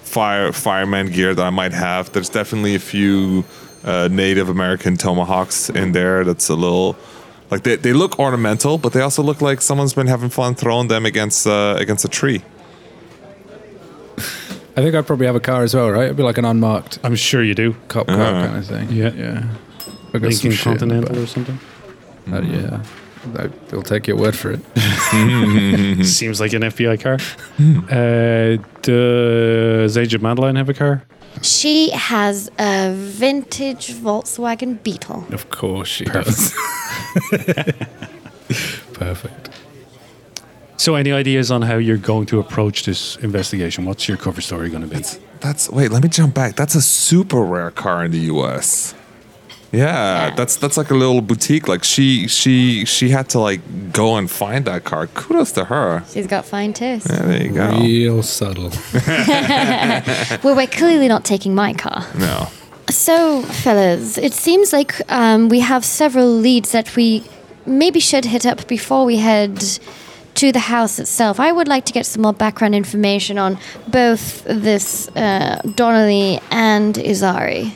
Speaker 2: fire fireman gear that I might have. There's definitely a few uh, Native American tomahawks in there. That's a little. Like they, they look ornamental, but they also look like someone's been having fun throwing them against uh, against a tree.
Speaker 4: I think I'd probably have a car as well, right? It'd be like an unmarked
Speaker 3: I'm sure you do.
Speaker 4: cop car kind of thing.
Speaker 3: Yeah.
Speaker 4: yeah. I got some
Speaker 3: Lincoln
Speaker 4: shit in the
Speaker 3: Continental or something.
Speaker 4: Uh, yeah, I- they'll take your word for it.
Speaker 3: Seems like an FBI car. uh, does Agent Madeline have a car?
Speaker 1: She has a vintage Volkswagen Beetle.
Speaker 4: Of course she does. Perfect.
Speaker 3: So, any ideas on how you're going to approach this investigation? What's your cover story going to be?
Speaker 2: That's wait. Let me jump back. That's a super rare car in the U.S. Yeah,
Speaker 1: Yeah.
Speaker 2: that's that's like a little boutique. Like she she she had to like go and find that car. Kudos to her.
Speaker 1: She's got fine taste.
Speaker 2: Yeah, there you go.
Speaker 4: Real subtle.
Speaker 1: Well, we're clearly not taking my car.
Speaker 2: No.
Speaker 1: So, fellas, it seems like um, we have several leads that we maybe should hit up before we head to the house itself. I would like to get some more background information on both this uh, Donnelly and Izari.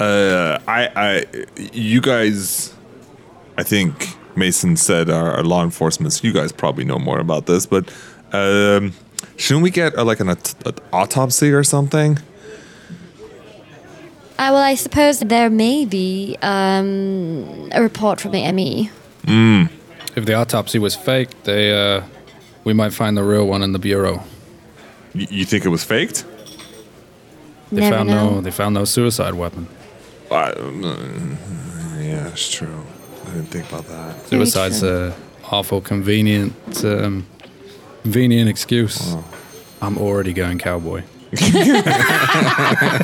Speaker 2: Uh, I I you guys, I think Mason said our, are law enforcement. So you guys probably know more about this, but um, shouldn't we get uh, like an, an autopsy or something?
Speaker 1: Uh, well, I suppose there may be um, a report from the ME.
Speaker 4: If the autopsy was fake, they uh, we might find the real one in the bureau.
Speaker 2: Y- you think it was faked?
Speaker 4: They
Speaker 1: Never
Speaker 4: found
Speaker 1: know.
Speaker 4: no they found no suicide weapon.
Speaker 2: I, uh, yeah, it's true. I didn't think about that.
Speaker 1: Very
Speaker 4: Suicide's
Speaker 1: true.
Speaker 4: a awful convenient um, convenient excuse. I'm already going cowboy.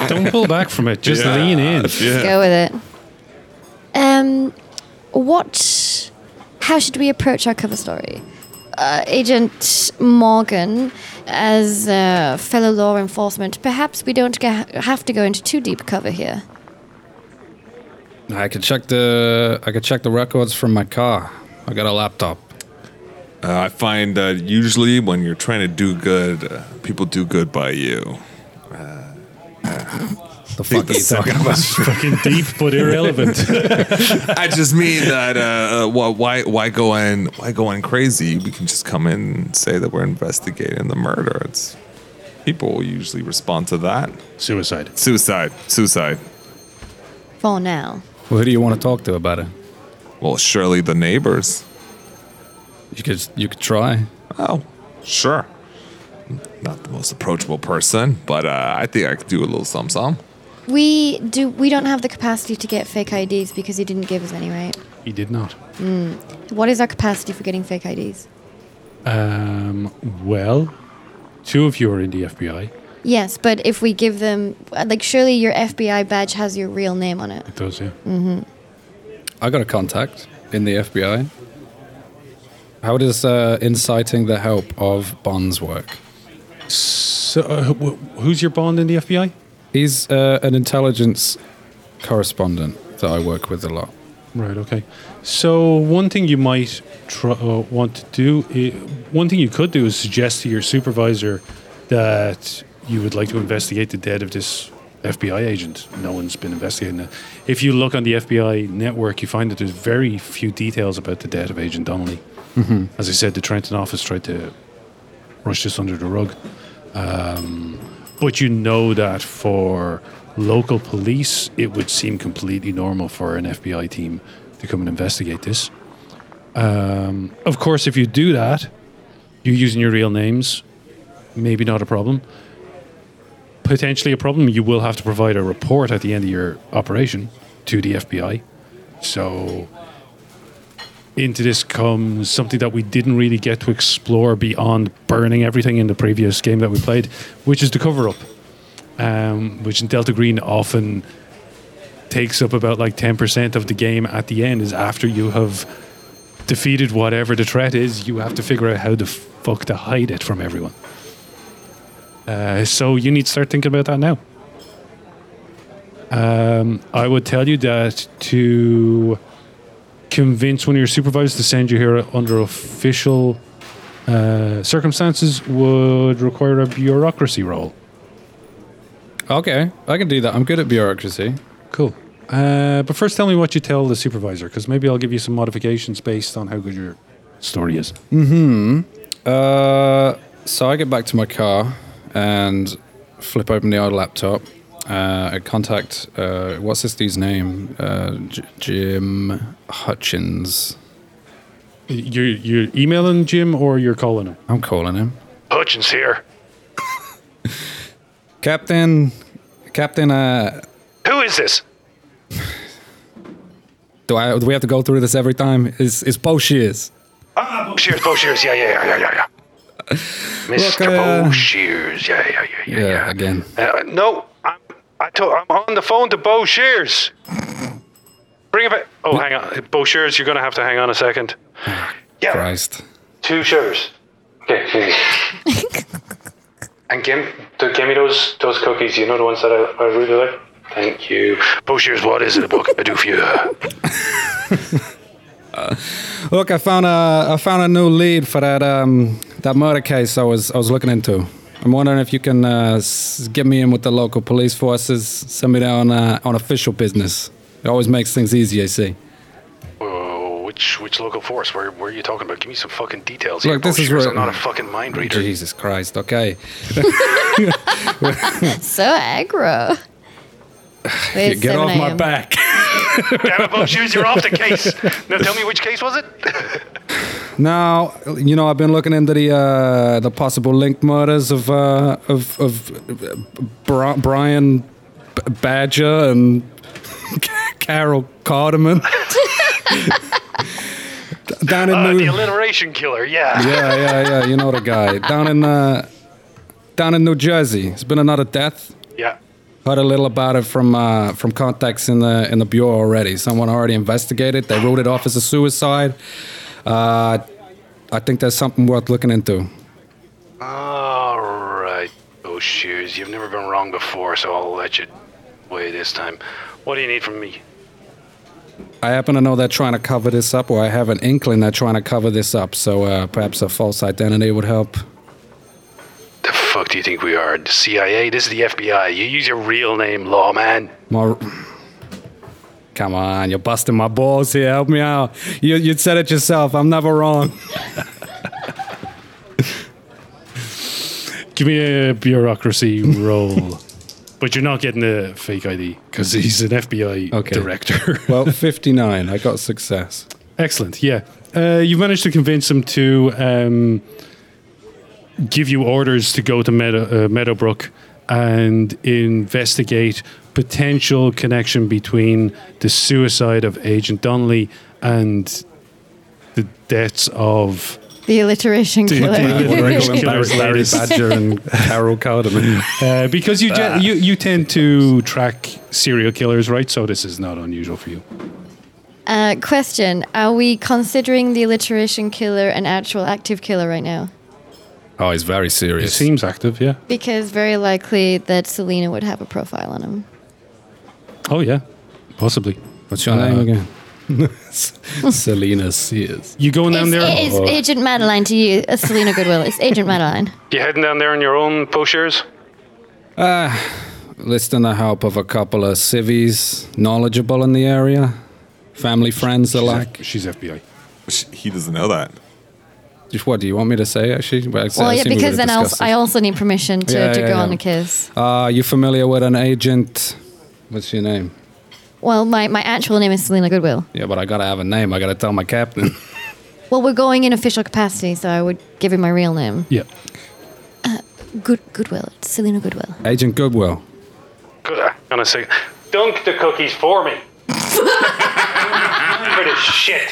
Speaker 3: Don't pull back from it. Just
Speaker 2: Yeah,
Speaker 3: lean in.
Speaker 2: Yeah.
Speaker 1: Go with it. Um, what? How should we approach our cover story? Uh, Agent Morgan, as uh, fellow law enforcement, perhaps we don't ga- have to go into too deep cover here.
Speaker 4: I could check the I could check the records from my car. I got a laptop.
Speaker 2: Uh, I find that usually when you're trying to do good, uh, people do good by you.
Speaker 4: The fuck are you talking about?
Speaker 3: Fucking deep but irrelevant.
Speaker 2: I just mean that uh, uh, why why why go in why go in crazy? We can just come in and say that we're investigating the murder. It's people will usually respond to that.
Speaker 3: Suicide.
Speaker 2: Suicide, suicide.
Speaker 1: For now.
Speaker 4: Well, who do you want to talk to about it?
Speaker 2: Well, surely the neighbors.
Speaker 4: You could you could try.
Speaker 2: Oh, sure. Not the most approachable person, but uh, I think I could do a little some some.
Speaker 1: We do. We don't have the capacity to get fake IDs because he didn't give us any, right?
Speaker 3: He did not.
Speaker 1: What is our capacity for getting fake IDs?
Speaker 3: Um, well, two of you are in the FBI.
Speaker 1: Yes, but if we give them, like, surely your FBI badge has your real name on it.
Speaker 3: It does, yeah.
Speaker 4: I got a contact in the FBI. How does uh, inciting the help of bonds work?
Speaker 3: So, uh, wh- who's your bond in the FBI?
Speaker 4: He's uh, an intelligence correspondent that I work with a lot.
Speaker 3: Right. Okay. So one thing you might try, uh, want to do, i one thing you could do is suggest to your supervisor that you would like to investigate the death of this FBI agent. No one's been investigating it. If you look on the FBI network, you find that there's very few details about the death of Agent Donnelly. As I said, the Trenton office tried to brush this under the rug. Um, but you know that for local police, it would seem completely normal for an FBI team to come and investigate this. Um, of course, if you do that, you're using your real names, maybe not a problem. Potentially a problem. You will have to provide a report at the end of your operation to the FBI. So into this comes something that we didn't really get to explore beyond burning everything in the previous game that we played, which is the cover up, um, which in Delta Green often takes up about like 10% of the game at the end is after you have defeated whatever the threat is, you have to figure out how the fuck to hide it from everyone. Uh, so you need to start thinking about that now. Um, I would tell you that to convince one of your supervisors to send you here under official uh, circumstances would require a bureaucracy role.
Speaker 4: Okay, I can do that. I'm good at bureaucracy.
Speaker 3: Cool. Uh, but first, tell me what you tell the supervisor, because maybe I'll give you some modifications based on how good your story is.
Speaker 4: Uh, so I get back to my car and flip open the old laptop. Uh, I contact uh, what's this dude's name? Uh, J- Jim Hutchins.
Speaker 3: You're, you're emailing Jim or you're calling him?
Speaker 4: I'm calling him.
Speaker 3: Hutchins here.
Speaker 4: Captain, Captain, uh,
Speaker 5: Who is this?
Speaker 4: do I do we have to go through this every time? Is is Bosheers?
Speaker 5: Ah, Bosheers, Bo Shears. Yeah, yeah, yeah, yeah, yeah, yeah. Mr.
Speaker 4: uh,
Speaker 5: Bosheers. Yeah, yeah, yeah, yeah.
Speaker 4: Yeah, again.
Speaker 5: Uh, no, I'm, I told, I'm on the phone to Bosheers. Bring it back. Oh, hang on. Bosheers, you're going to have to hang on a second. Yeah,
Speaker 4: Christ.
Speaker 5: two Shears. Okay, and give, give me those those cookies. You know the ones that I, I really like? Thank you. Bosheers, what is it? What can I do for you?
Speaker 4: Look, I found a I found a new lead for that um that murder case I was I was looking into. I'm wondering if you can uh, get me in with the local police forces, send me there on uh, on official business. It always makes things easier, you see.
Speaker 5: Which which local force? Where where are you talking about? Give me some fucking details.
Speaker 4: Look,
Speaker 5: here, Bo
Speaker 4: this is
Speaker 5: Shears.
Speaker 4: where-
Speaker 5: I'm not a fucking mind reader.
Speaker 4: Jesus Christ. Okay.
Speaker 1: So aggro. Wait, it's
Speaker 4: Get off my back.
Speaker 5: Damn it, Bosheers, you're off the case. Now tell me which case was it?
Speaker 4: Now, you know, I've been looking into the uh, the possible link murders of uh, of of uh, Brian Badger and Carol Carterman. Down in
Speaker 5: Uh,
Speaker 4: New
Speaker 5: the alliteration killer. Yeah.
Speaker 4: yeah, yeah, yeah. You know the guy down in uh, down in New Jersey. It's been another death.
Speaker 5: Yeah.
Speaker 4: Heard a little about it from uh, from contacts in the in the bureau already. Someone already investigated. They wrote it off as a suicide. Uh, I think there's something worth looking into.
Speaker 5: All right. Oh, shoes. You've never been wrong before, so I'll let you away this time. What do you need from me?
Speaker 4: I happen to know they're trying to cover this up, or I have an inkling they're trying to cover this up. So uh, perhaps a false identity would help.
Speaker 5: The fuck do you think we are? The CIA? This is the FBI. You use your real name, lawman.
Speaker 4: More. Come on, you're busting my balls here. Help me out. You you said it yourself. I'm never wrong.
Speaker 3: Give me a bureaucracy roll. But you're not getting a fake ID because he's an FBI
Speaker 4: Okay.
Speaker 3: director.
Speaker 4: Well, 59. I got success.
Speaker 3: Excellent. Yeah. Uh, you've managed to convince him to um, give you orders to go to Meadow, uh, Meadowbrook and investigate potential connection between the suicide of Agent Donnelly and the deaths of
Speaker 1: The alliteration
Speaker 3: the-
Speaker 1: killer.
Speaker 3: the alliteration
Speaker 4: Barry,
Speaker 3: killer's
Speaker 4: Barry. Badger and Carol Carterman.
Speaker 3: Uh, because you, gen- you you tend to track serial killers, right? So this is not unusual for you.
Speaker 1: Uh, question: Are we considering the alliteration killer an actual active killer right now?
Speaker 4: Oh, he's very
Speaker 3: It
Speaker 4: serious.
Speaker 3: seems active, yeah.
Speaker 1: Because very likely that Selina would have a profile on him.
Speaker 3: Oh yeah, possibly.
Speaker 4: What's your name again? Selina Sears.
Speaker 3: You going down
Speaker 1: It's,
Speaker 3: there?
Speaker 1: it's Agent Madeline to you, uh, Selina Goodwill. It's Agent Madeline.
Speaker 5: You heading down there on your own, Bosheers?
Speaker 4: Listing the help of a couple of civvies knowledgeable in the area, family, friends alike.
Speaker 3: She's FBI.
Speaker 2: Sh- He doesn't know that.
Speaker 4: Just what do you want me to say? Actually, Well,
Speaker 1: Well, yeah, because
Speaker 4: would've
Speaker 1: then I'll, I also need permission to,
Speaker 4: Yeah,
Speaker 1: to
Speaker 4: yeah,
Speaker 1: go
Speaker 4: yeah.
Speaker 1: on the kiss.
Speaker 4: Uh, you familiar with an agent? What's your name?
Speaker 1: Well, my, my actual name is Selina Goodwill.
Speaker 4: Yeah, but I gotta have a name. I gotta tell my captain.
Speaker 1: Well, we're going in official capacity, so I would give him my real name.
Speaker 3: Yeah.
Speaker 1: Good Goodwill. It's Selina Goodwill.
Speaker 4: Agent Goodwill.
Speaker 5: Good. I'm gonna say, dunk the cookies for me. for the shit.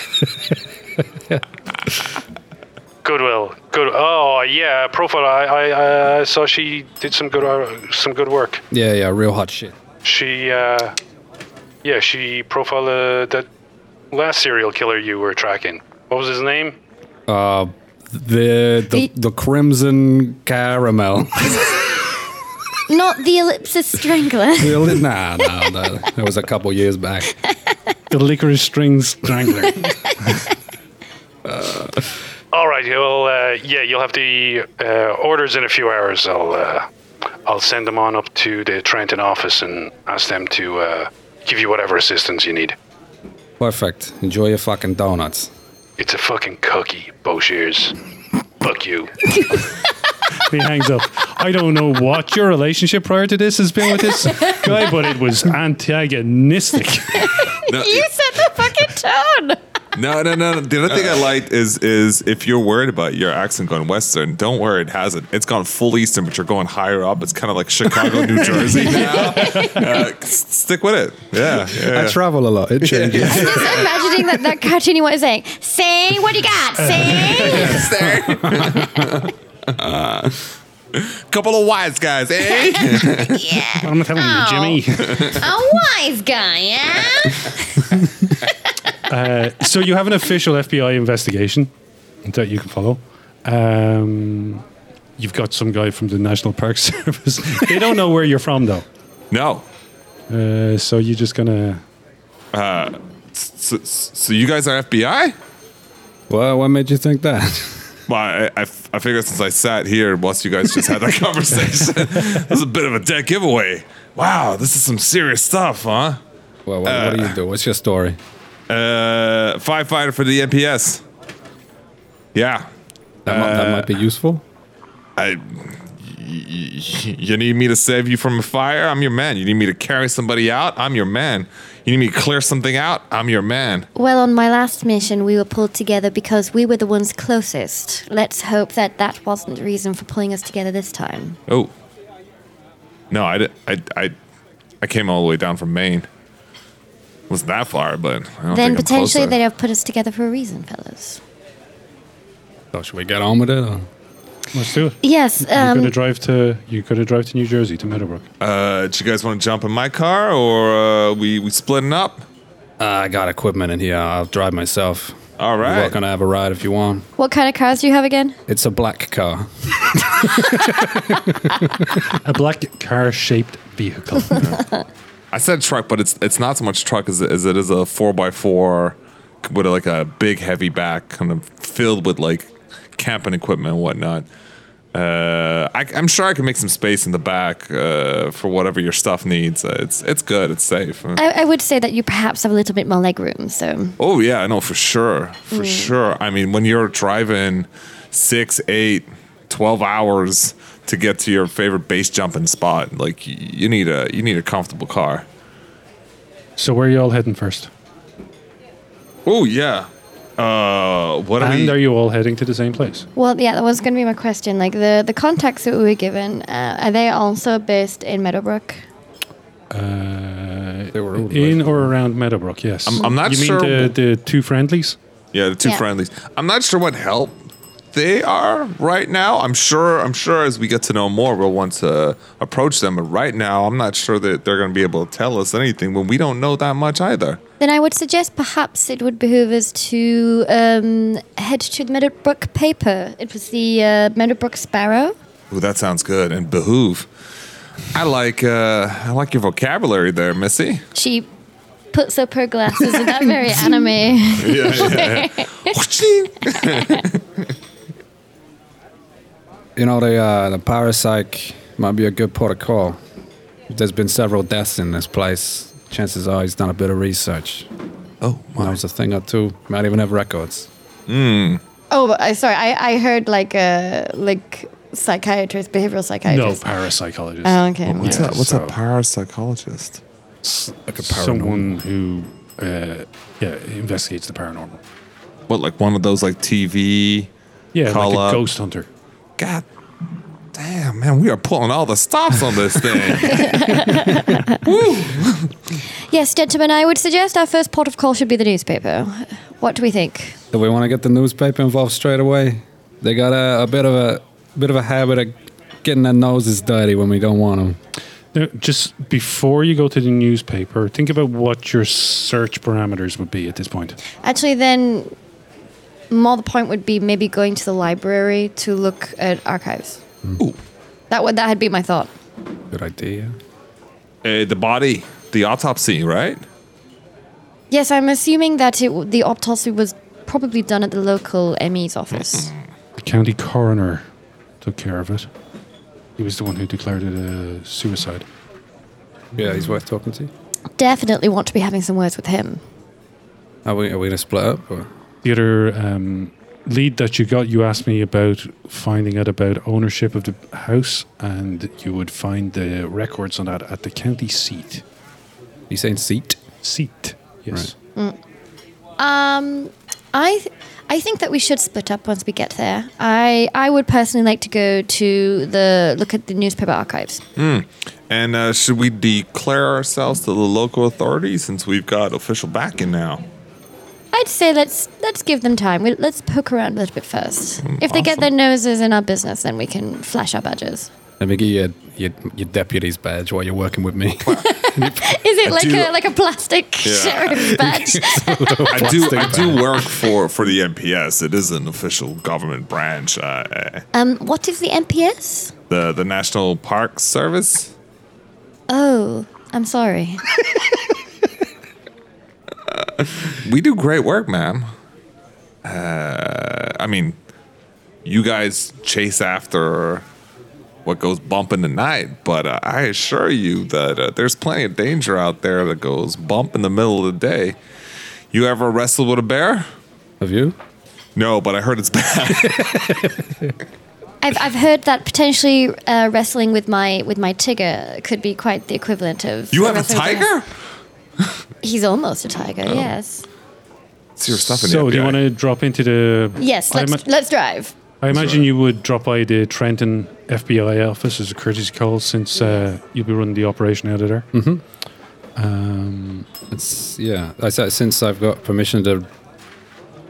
Speaker 5: Goodwill. Good. Oh yeah, profile. I I uh, saw she did some good uh, some good work.
Speaker 4: Yeah, yeah, real hot shit.
Speaker 5: She uh, yeah, she profiled uh, that last serial killer you were tracking. What was his name?
Speaker 4: Uh, the the,
Speaker 1: The-
Speaker 4: the crimson caramel.
Speaker 1: Not the ellipsis strangler.
Speaker 4: Really? nah, nah, nah, that was a couple years back.
Speaker 3: The licorice string strangler.
Speaker 5: All right. Well, uh, yeah, you'll have the uh, orders in a few hours. I'll uh, I'll send them on up to the Trenton office and ask them to uh, give you whatever assistance you need.
Speaker 4: Perfect. Enjoy your fucking donuts.
Speaker 5: It's a fucking cookie, Bosheers. Fuck you.
Speaker 3: he hangs up. I don't know what your relationship prior to this has been with this guy, but it was antagonistic.
Speaker 2: No,
Speaker 1: you set the fucking tone.
Speaker 2: No, no, no. no. The other thing I liked is is if you're worried about your accent going western, don't worry, it hasn't. It's gone full eastern, but you're going higher up. It's kind of like Chicago, New Jersey now. Uh, s- stick with it. Yeah, yeah.
Speaker 4: I travel a lot. It changes.
Speaker 1: Just imagining that, that cartoony one is saying, say what do you got, say.
Speaker 2: Couple of wise guys, eh?
Speaker 1: yeah.
Speaker 3: I'm telling
Speaker 1: Oh.
Speaker 3: you, Jimmy.
Speaker 1: A wise guy, yeah?
Speaker 3: So you have an official FBI investigation that you can follow. Um, you've got some guy from the National Park Service. they don't know where you're from, though.
Speaker 2: no.
Speaker 3: Uh, so you're just gonna.
Speaker 2: So, so you guys are FBI?
Speaker 4: well, what made you think that?
Speaker 2: Well, I, I, I figured since I sat here, once you guys just had that conversation, that was a bit of a dead giveaway. Wow, this is some serious stuff, huh?
Speaker 4: Well, what, what do you do? What's your story?
Speaker 2: Uh, firefighter for the NPS. Yeah.
Speaker 4: That, might, that might be useful.
Speaker 2: I, y- y- you need me to save you from a fire? I'm your man. You need me to carry somebody out? I'm your man. You need me to clear something out? I'm your man.
Speaker 1: Well, on my last mission, we were pulled together because we were the ones closest. Let's hope that that wasn't the reason for pulling us together this time.
Speaker 2: Oh. No, I, I, I, I came all the way down from Maine. Wasn't that far, but I don't
Speaker 1: then
Speaker 2: think I'm
Speaker 1: potentially they'd have put us together for a reason, fellas.
Speaker 4: So should we get on with it? Or?
Speaker 3: Let's do it.
Speaker 1: Yes,
Speaker 3: you're gonna
Speaker 1: um,
Speaker 3: drive to. You're gonna drive to New Jersey to Meadowbrook.
Speaker 2: Uh, do you guys want to jump in my car or uh, we we splitting up?
Speaker 4: Uh, I got equipment in here. I'll drive myself.
Speaker 2: All right.
Speaker 4: You're
Speaker 2: right.
Speaker 4: welcome to have a ride if you want.
Speaker 1: what kind of cars do you have again?
Speaker 4: It's a black car.
Speaker 3: A black car-shaped vehicle.
Speaker 2: I said truck, but it's it's not so much truck as, it- as it is a four by four with like a big heavy back, kind of filled with like camping equipment and whatnot. Uh, I, I'm sure I can make some space in the back uh, for whatever your stuff needs. Uh, it's it's good. It's safe.
Speaker 1: I, I would say that you perhaps have a little bit more leg room. so.
Speaker 2: Oh yeah, I know for sure, for sure. I mean, when you're driving six, eight, 12 hours to get to your favorite base jumping spot, like you need a you need a comfortable car.
Speaker 3: so where are you all heading first?
Speaker 2: Oh yeah. Uh, what are
Speaker 3: And
Speaker 2: we?
Speaker 3: are you all heading to the same place?
Speaker 1: Well, yeah, that was going to be my question. Like, the, the contacts that we were given, uh, are they also based in Meadowbrook?
Speaker 3: Uh,
Speaker 4: They were all
Speaker 3: in or around Meadowbrook, yes.
Speaker 2: I'm- I'm not
Speaker 3: you
Speaker 2: sure-
Speaker 3: mean the, the two friendlies?
Speaker 2: yeah, the two
Speaker 1: Yeah.
Speaker 2: friendlies. I'm not sure what help they are right now. I'm sure. I'm sure as we get to know more, we'll want to approach them. But right now, I'm not sure that they're going to be able to tell us anything when we don't know that much either.
Speaker 1: Then I would suggest perhaps it would behoove us to um, head to the Meadowbrook paper. It was the uh, Meadowbrook Sparrow.
Speaker 2: Ooh, that sounds good. And behoove. I like uh, I like your vocabulary there, Missy.
Speaker 1: She puts up her glasses in that very anime.
Speaker 2: Yeah, yeah.
Speaker 4: You know, the uh, the parapsych might be a good port of call. There's been several deaths in this place. Chances are he's done a bit of research.
Speaker 2: oh,
Speaker 4: Knows a thing or two. Might even have records.
Speaker 1: oh, but I sorry, I, I heard like a like psychiatrist, behavioral psychiatrist.
Speaker 3: No, parapsychologist.
Speaker 1: Oh, okay.
Speaker 2: What's
Speaker 3: Yeah,
Speaker 2: that? What's
Speaker 3: so-
Speaker 2: a parapsychologist?
Speaker 4: Like a paranormal.
Speaker 3: Someone who, uh, yeah, investigates the paranormal.
Speaker 2: What, like one of those like TV?
Speaker 3: Yeah,
Speaker 2: Call
Speaker 3: like a
Speaker 2: up.
Speaker 3: ghost hunter.
Speaker 2: God damn, man, we are pulling all the stops on this thing.
Speaker 1: Yes, gentlemen, I would suggest our first port of call should be the newspaper. What do we think?
Speaker 4: Do we want to get the newspaper involved straight away? They got a, a bit of a bit of a habit of getting their noses dirty when we don't want them.
Speaker 3: Now, just before you go to the newspaper, think about what your search parameters would be at this point.
Speaker 1: Actually, then more the point would be maybe going to the library to look at archives.
Speaker 2: Ooh.
Speaker 1: That would that had been my thought.
Speaker 4: Good idea.
Speaker 2: Uh, the body, the autopsy, right?
Speaker 1: Yes, I'm assuming that it, w- the autopsy was probably done at the local ME's office.
Speaker 3: The county coroner took care of it. He was the one who declared it a suicide.
Speaker 4: Yeah, he's worth talking to.
Speaker 1: Definitely want to be having some words with him.
Speaker 4: Are we are we gonna split up? Or?
Speaker 3: The other um, lead that you got, you asked me about finding out about ownership of the house, and you would find the records on that at the county seat.
Speaker 4: You saying seat?
Speaker 3: Seat, yes.
Speaker 1: Um, I th- I think that we should split up once we get there. I I would personally like to go to the look at the newspaper archives.
Speaker 2: And uh, should we declare ourselves to the local authorities since we've got official backing now?
Speaker 1: I'd say let's let's give them time. We, let's poke around a little bit first. if they get their noses in our business, then we can flash our badges.
Speaker 4: Let me get your, your your deputy's badge while you're working with me.
Speaker 1: Is it like
Speaker 2: do-
Speaker 1: a like a plastic sheriff's badge?
Speaker 2: I do. I do work for for the NPS. It is an official government branch. Uh, uh,
Speaker 1: um, what is the NPS?
Speaker 2: the the National Park Service.
Speaker 1: Oh, I'm sorry.
Speaker 2: We do great work, ma'am. Uh, I mean, you guys chase after what goes bump in the night, but uh, I assure you that uh, there's plenty of danger out there that goes bump in the middle of the day. You ever wrestled with a bear?
Speaker 4: Have you?
Speaker 2: No, but I heard it's bad.
Speaker 1: I've, I've heard that potentially uh, wrestling with my with my Tigger could be quite the equivalent of.
Speaker 2: You have a
Speaker 1: wrestling with
Speaker 2: tiger?
Speaker 1: He's almost a tiger. Yes.
Speaker 2: It's your stuff in
Speaker 3: So,
Speaker 2: the
Speaker 3: do you want to drop into the?
Speaker 1: Yes.
Speaker 3: I
Speaker 1: Let's
Speaker 3: ima-
Speaker 1: let's drive.
Speaker 3: I imagine you would drop by the Trenton FBI office as a courtesy call since uh, you'll be running the operation out of there. Mm-hmm. Um,
Speaker 4: It's yeah. I said since I've got permission to.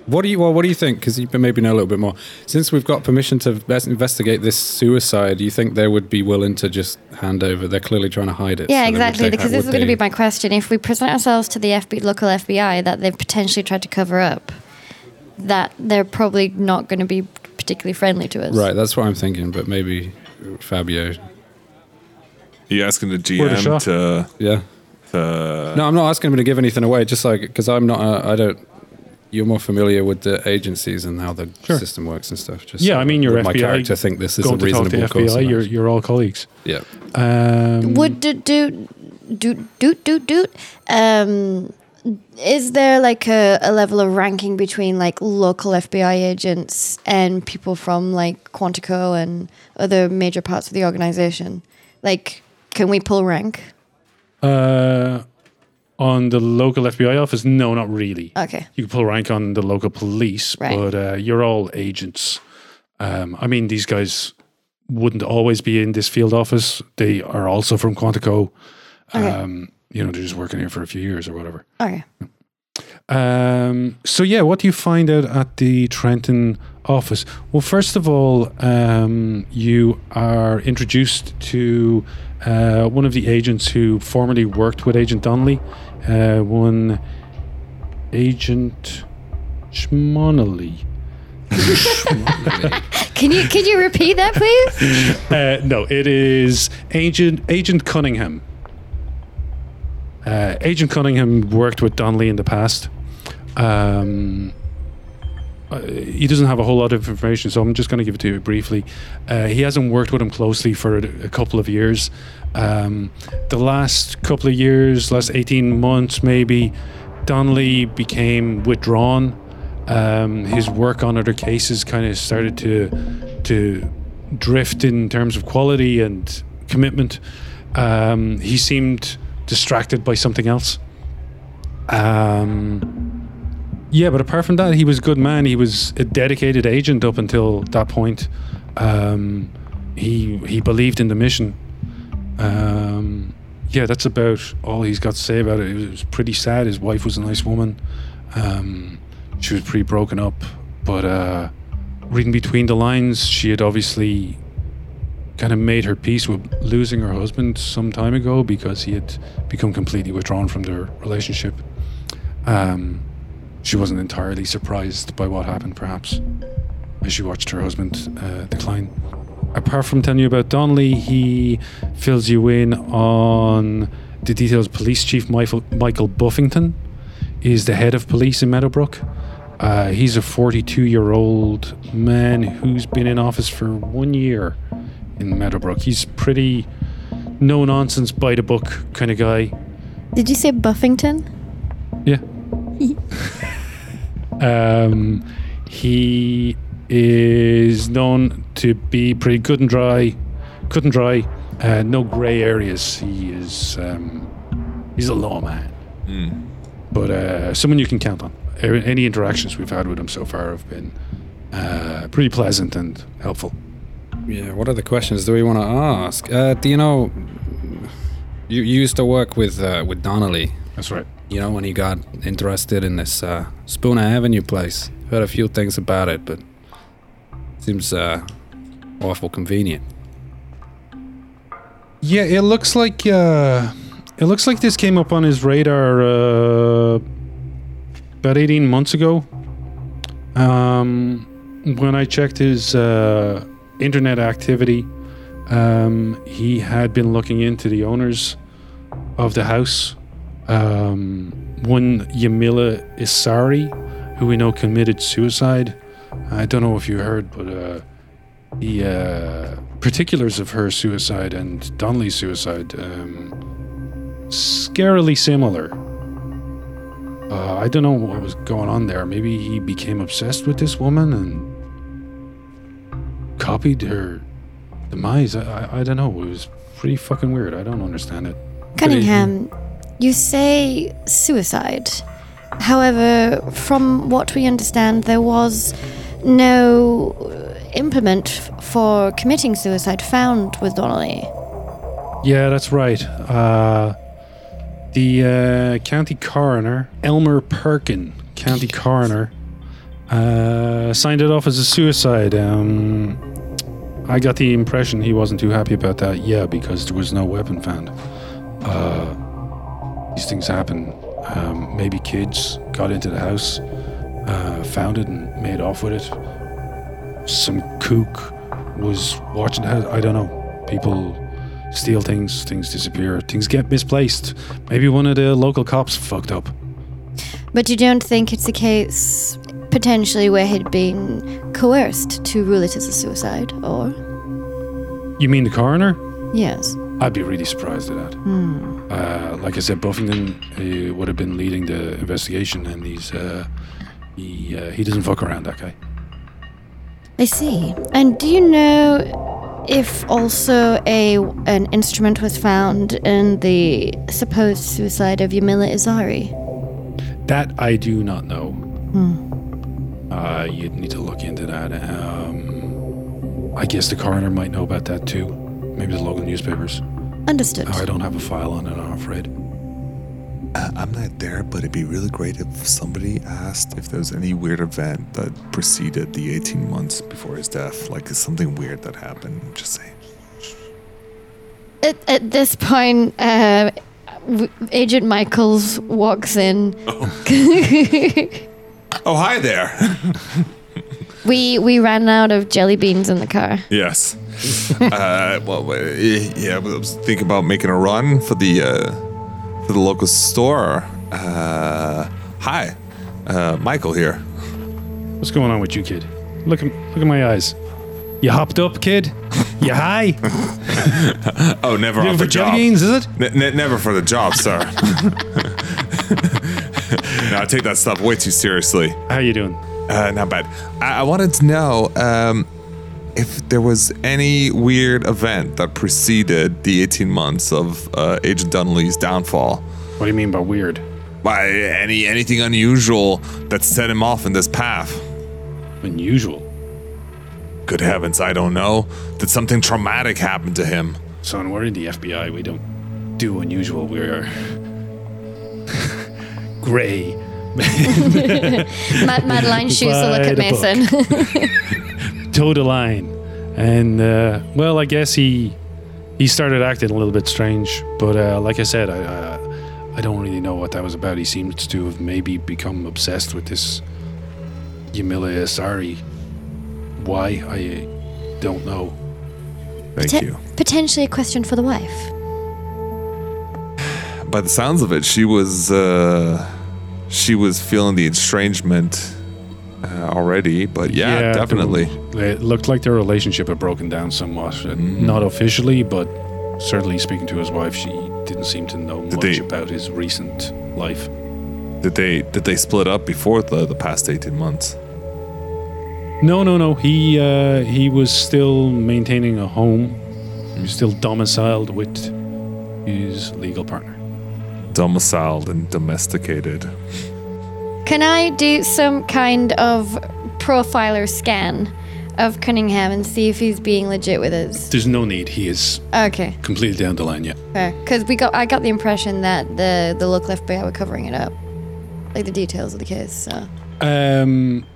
Speaker 4: What do you well? What do you think? Because you maybe know a little bit more. Since we've got permission to ves- investigate this suicide, do you think they would be willing to just hand over? They're clearly trying to hide it.
Speaker 1: Yeah,
Speaker 4: so
Speaker 1: exactly. Because this is going to be my question. If we present ourselves to the FBI, local FBI that they've potentially tried to cover up, that they're probably not going to be particularly friendly to us.
Speaker 4: right. That's what I'm thinking. But maybe Fabio.
Speaker 2: You asking the
Speaker 3: Word
Speaker 2: GM to,
Speaker 4: Yeah.
Speaker 2: to
Speaker 4: No, I'm not asking him to give anything away. Just like because I'm not. Uh, I don't. You're more familiar with the agencies and how the
Speaker 3: Sure.
Speaker 4: system works and stuff. Just
Speaker 3: yeah,
Speaker 4: so
Speaker 3: I mean, your
Speaker 4: would my character think this is a
Speaker 3: going to talk to
Speaker 4: reasonable course.
Speaker 3: You're, you're all colleagues.
Speaker 4: yeah.
Speaker 3: Um,
Speaker 1: Would do do do do do do um is there like a, a level of ranking between like local FBI agents and people from like Quantico and other major parts of the organization? Like, can we pull rank?
Speaker 3: Uh, on the local FBI office, no, not really.
Speaker 1: Okay.
Speaker 3: You can pull rank on the local police,
Speaker 1: Right.
Speaker 3: but uh, you're all agents. Um, I mean, these guys wouldn't always be in this field office. They are also from Quantico.
Speaker 1: Okay.
Speaker 3: Um, you know, they're just working here for a few years or whatever.
Speaker 1: Okay.
Speaker 3: Um, so yeah, what do you find out at the Trenton office? Well, first of all, um, you are introduced to uh, one of the agents who formerly worked with Agent Donnelly, uh, one Agent Schmonley.
Speaker 1: Can you can you repeat that, please?
Speaker 3: Uh, no, it is Agent Agent Cunningham. Uh, Agent Cunningham worked with Donnelly in the past. Um, uh, he doesn't have a whole lot of information, so I'm just going to give it to you briefly. Uh, he hasn't worked with him closely for a, a couple of years. Um, the last couple of years, last 18 months maybe, Donnelly became withdrawn. Um, his work on other cases kind of started to to drift in terms of quality and commitment. Um, he seemed distracted by something else. Um, yeah, but apart from that, he was a good man. He was a dedicated agent up until that point. Um, he he believed in the mission. Um, yeah, that's about all he's got to say about it. It was, pretty sad. His wife was a nice woman. Um, she was pretty broken up, but uh, reading between the lines, she had obviously kind of made her peace with losing her husband some time ago because he had become completely withdrawn from their relationship. Um, she wasn't entirely surprised by what happened, perhaps, as she watched her husband uh, decline. Apart from telling you about Donnelly, he fills you in on the details. Police Chief Michael, Michael Buffington is the head of police in Meadowbrook. Uh, he's a 42 year old man who's been in office for one year in Meadowbrook. He's pretty no nonsense, by the book kind of guy.
Speaker 1: Did you say Buffington?
Speaker 3: Yeah. um, he is known to be pretty good and dry, cut and dry, uh, no grey areas. He is um, he's a lawman, but uh, someone you can count on. any interactions we've had with him so far have been uh, pretty pleasant and helpful.
Speaker 4: Yeah. What other questions do we want to ask? Uh, do you know? You, you used to work with uh, with Donnelly.
Speaker 3: That's right.
Speaker 4: You know when he got interested in this uh, Spooner Avenue place. Heard a few things about it, but seems uh, awful convenient.
Speaker 3: Yeah, it looks like uh, it looks like this came up on his radar uh, about eighteen months ago. Um, when I checked his uh, internet activity, um, he had been looking into the owners of the house. Um, one Yamila Isari, who we know committed suicide. I don't know if you heard, but uh, the uh, particulars of her suicide and Donnelly's suicide um, scarily similar. Uh, I don't know what was going on there. Maybe he became obsessed with this woman and copied her demise. I, I, I don't know. It was pretty fucking weird. I don't understand it.
Speaker 1: Cunningham, you say suicide. However, from what we understand, there was no implement for committing suicide found with Donnelly.
Speaker 3: Yeah, that's right. Uh, the uh, county coroner, Elmer Perkin, county coroner, uh, signed it off as a suicide. Um, I got the impression he wasn't too happy about that. Yeah, because there was no weapon found. Uh, these things happen. Um, maybe kids got into the house, uh, found it, and made off with it. Some kook was watching the house. I don't know. People steal things, things disappear, things get misplaced. Maybe one of the local cops fucked up.
Speaker 1: But you don't think it's a case potentially where he'd been coerced to rule it as a suicide, or?
Speaker 3: You mean the coroner?
Speaker 1: Yes.
Speaker 3: I'd be really surprised at that. Uh, like I said, Buffington uh, would have been leading the investigation, and he's uh, he uh, he doesn't fuck around. That guy.
Speaker 1: I see. And do you know if also a an instrument was found in the supposed suicide of Yamila Izari?
Speaker 3: That I do not know. Uh, you'd need to look into that. Um, I guess the coroner might know about that too. Maybe the local newspapers.
Speaker 1: Understood.
Speaker 3: I don't have a file on it, I'm afraid.
Speaker 2: Uh, I'm not there, but it'd be really great if somebody asked if there was any weird event that preceded the 18 months before his death. Like, is something weird that happened? Just say.
Speaker 1: At, at this point, uh, Agent Michaels walks in.
Speaker 2: Oh, hi there.
Speaker 1: We we ran out of jelly beans in the car.
Speaker 2: yes. uh, well, uh, yeah, I was thinking about making a run for the uh, for the local store. Uh, hi, uh, Michael here.
Speaker 3: What's going on with you, kid? Look at look at my eyes. You hopped up, kid. You high?
Speaker 2: Oh, never
Speaker 3: Looking
Speaker 2: off
Speaker 3: for
Speaker 2: the
Speaker 3: jelly
Speaker 2: job.
Speaker 3: beans? Is it?
Speaker 2: N- n- never for the job, sir. no, I take that stuff way too seriously.
Speaker 3: How you doing?
Speaker 2: Uh, not bad. I-, I wanted to know um, if there was any weird event that preceded the 18 months of uh, Agent Dunley's downfall.
Speaker 3: What do you mean by weird?
Speaker 2: By any anything unusual that set him off in this path.
Speaker 3: Unusual.
Speaker 2: Good heavens, I don't know. Did something traumatic happen to him?
Speaker 3: Son, we're in the FBI. We don't do unusual. We're gray.
Speaker 1: Mad, Madeline shoots a look at Mason.
Speaker 3: toe the line. And uh, well, I guess he he started acting a little bit strange. But uh, like I said, I uh, I don't really know what that was about. He seems to have maybe become obsessed with this Yamila Asari. Why I don't know.
Speaker 2: Thank
Speaker 1: Te-
Speaker 2: you.
Speaker 1: Potentially a question for the wife.
Speaker 2: By the sounds of it, she was uh, she was feeling the estrangement uh, already. But yeah,
Speaker 3: there
Speaker 2: definitely.
Speaker 3: was- It looked like their relationship had broken down somewhat. Uh, Not officially, but certainly speaking to his wife, she didn't seem to know much
Speaker 2: they-
Speaker 3: about his recent life.
Speaker 2: Did they did they split up before the the past 18 months?
Speaker 3: No, no, no. He uh, he was still maintaining a home. He was still domiciled with his legal partner.
Speaker 2: Domiciled and domesticated.
Speaker 1: Can I do some kind of profiler scan of Cunningham and see if he's being legit with us?
Speaker 3: There's no need. He is
Speaker 1: Okay,
Speaker 3: completely down the line yet.
Speaker 1: fair. Because we got, I got the impression that the the look left FBI were covering it up, like the details of the case. So
Speaker 3: Um,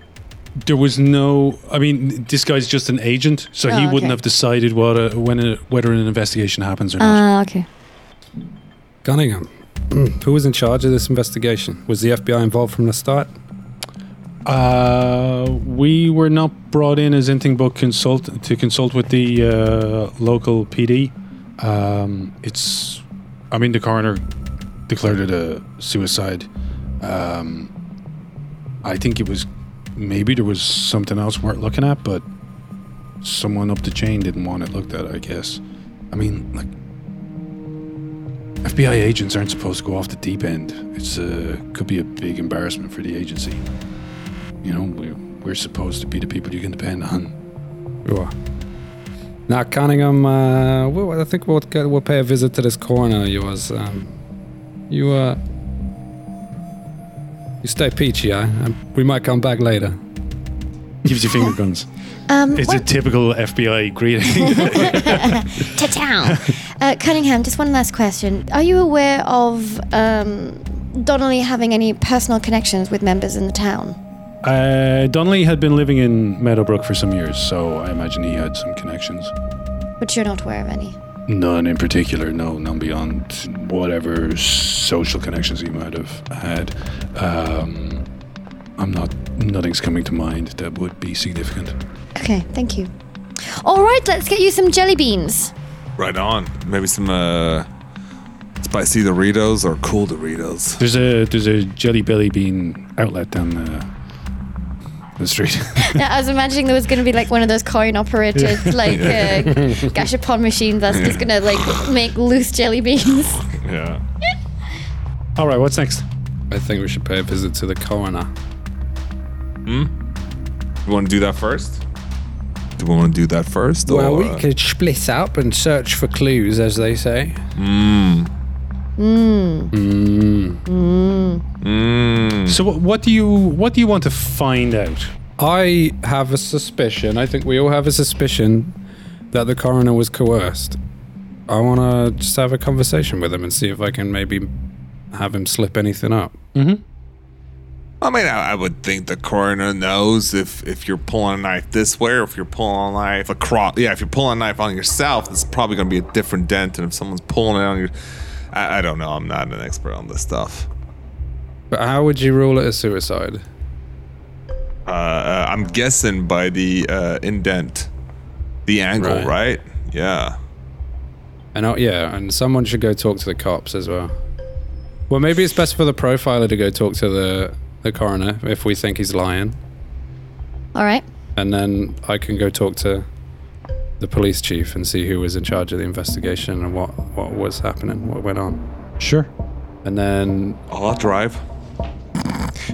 Speaker 3: there was no. I mean, this guy's just an agent, so he
Speaker 1: Oh,
Speaker 3: wouldn't
Speaker 1: okay.
Speaker 3: have decided what a, when a, whether an investigation happens or not.
Speaker 1: ah, okay.
Speaker 4: Cunningham. Who was in charge of this investigation? Was the FBI involved from the start?
Speaker 3: Uh, we were not brought in as anything but consult to consult with the uh, local PD. Um, it's, I mean, the coroner declared it a suicide. Um, I think it was maybe there was something else worth looking at, but someone up the chain didn't want it looked at. I guess. I mean, like. FBI agents aren't supposed to go off the deep end. It's uh, could be a big embarrassment for the agency. You know, we're, we're supposed to be the people you can depend on.
Speaker 4: Sure. Now, Cunningham, uh, well, I think we'll, get, we'll pay a visit to this coroner of yours. Um, you, uh, you stay peachy, eh? Um, we might come back later.
Speaker 3: Gives you finger guns.
Speaker 1: Um,
Speaker 3: It's a typical FBI greeting.
Speaker 1: Ta-town. uh, Cunningham, just one last question. Are you aware of um, Donnelly having any personal connections with members in the town?
Speaker 3: uh, Donnelly had been living in Meadowbrook for some years, so I imagine he had some connections.
Speaker 1: But you're not aware of any.
Speaker 3: None in particular, no, none beyond whatever social connections he might have had. Um, I'm not, nothing's coming to mind that would be significant.
Speaker 1: Okay, thank you. All right, let's get you some jelly beans.
Speaker 2: Right on. Maybe some uh, spicy Doritos or cool Doritos.
Speaker 3: There's a there's a Jelly Belly Bean outlet down the, the street.
Speaker 1: Now, I was imagining there was going to be like one of those coin operated like uh, gashapon machines that's just going to like make loose jelly beans.
Speaker 2: Yeah.
Speaker 3: All right, what's next?
Speaker 4: I think we should pay a visit to the coroner. Hmm.
Speaker 2: You want to do that first? Do we want to do that first?
Speaker 4: Well,
Speaker 2: or,
Speaker 4: we could split up and search for clues, as they say.
Speaker 2: Mm.
Speaker 3: So what, what do you what do you want to find out?
Speaker 4: I have a suspicion. I think we all have a suspicion that the coroner was coerced. I want to just have a conversation with him and see if I can maybe have him slip anything up. Mm-hmm.
Speaker 2: I mean, I, I would think the coroner knows if if you're pulling a knife this way or if you're pulling a knife across. Yeah, if you're pulling a knife on yourself, it's probably going to be a different dent than if someone's pulling it on your. I, I don't know. I'm not an expert on this stuff.
Speaker 4: But how would you rule it a suicide?
Speaker 2: Uh, uh, I'm guessing by the uh, indent, the angle,
Speaker 4: Right.
Speaker 2: right? Yeah.
Speaker 4: And oh, yeah, and someone should go talk to the cops as well. Well, maybe it's best for the profiler to go talk to the the coroner if we think he's lying,
Speaker 1: All right.
Speaker 4: and then I can go talk to the police chief and see who was in charge of the investigation and what what was happening, what went on,
Speaker 3: Sure.
Speaker 4: and then
Speaker 2: I'll drive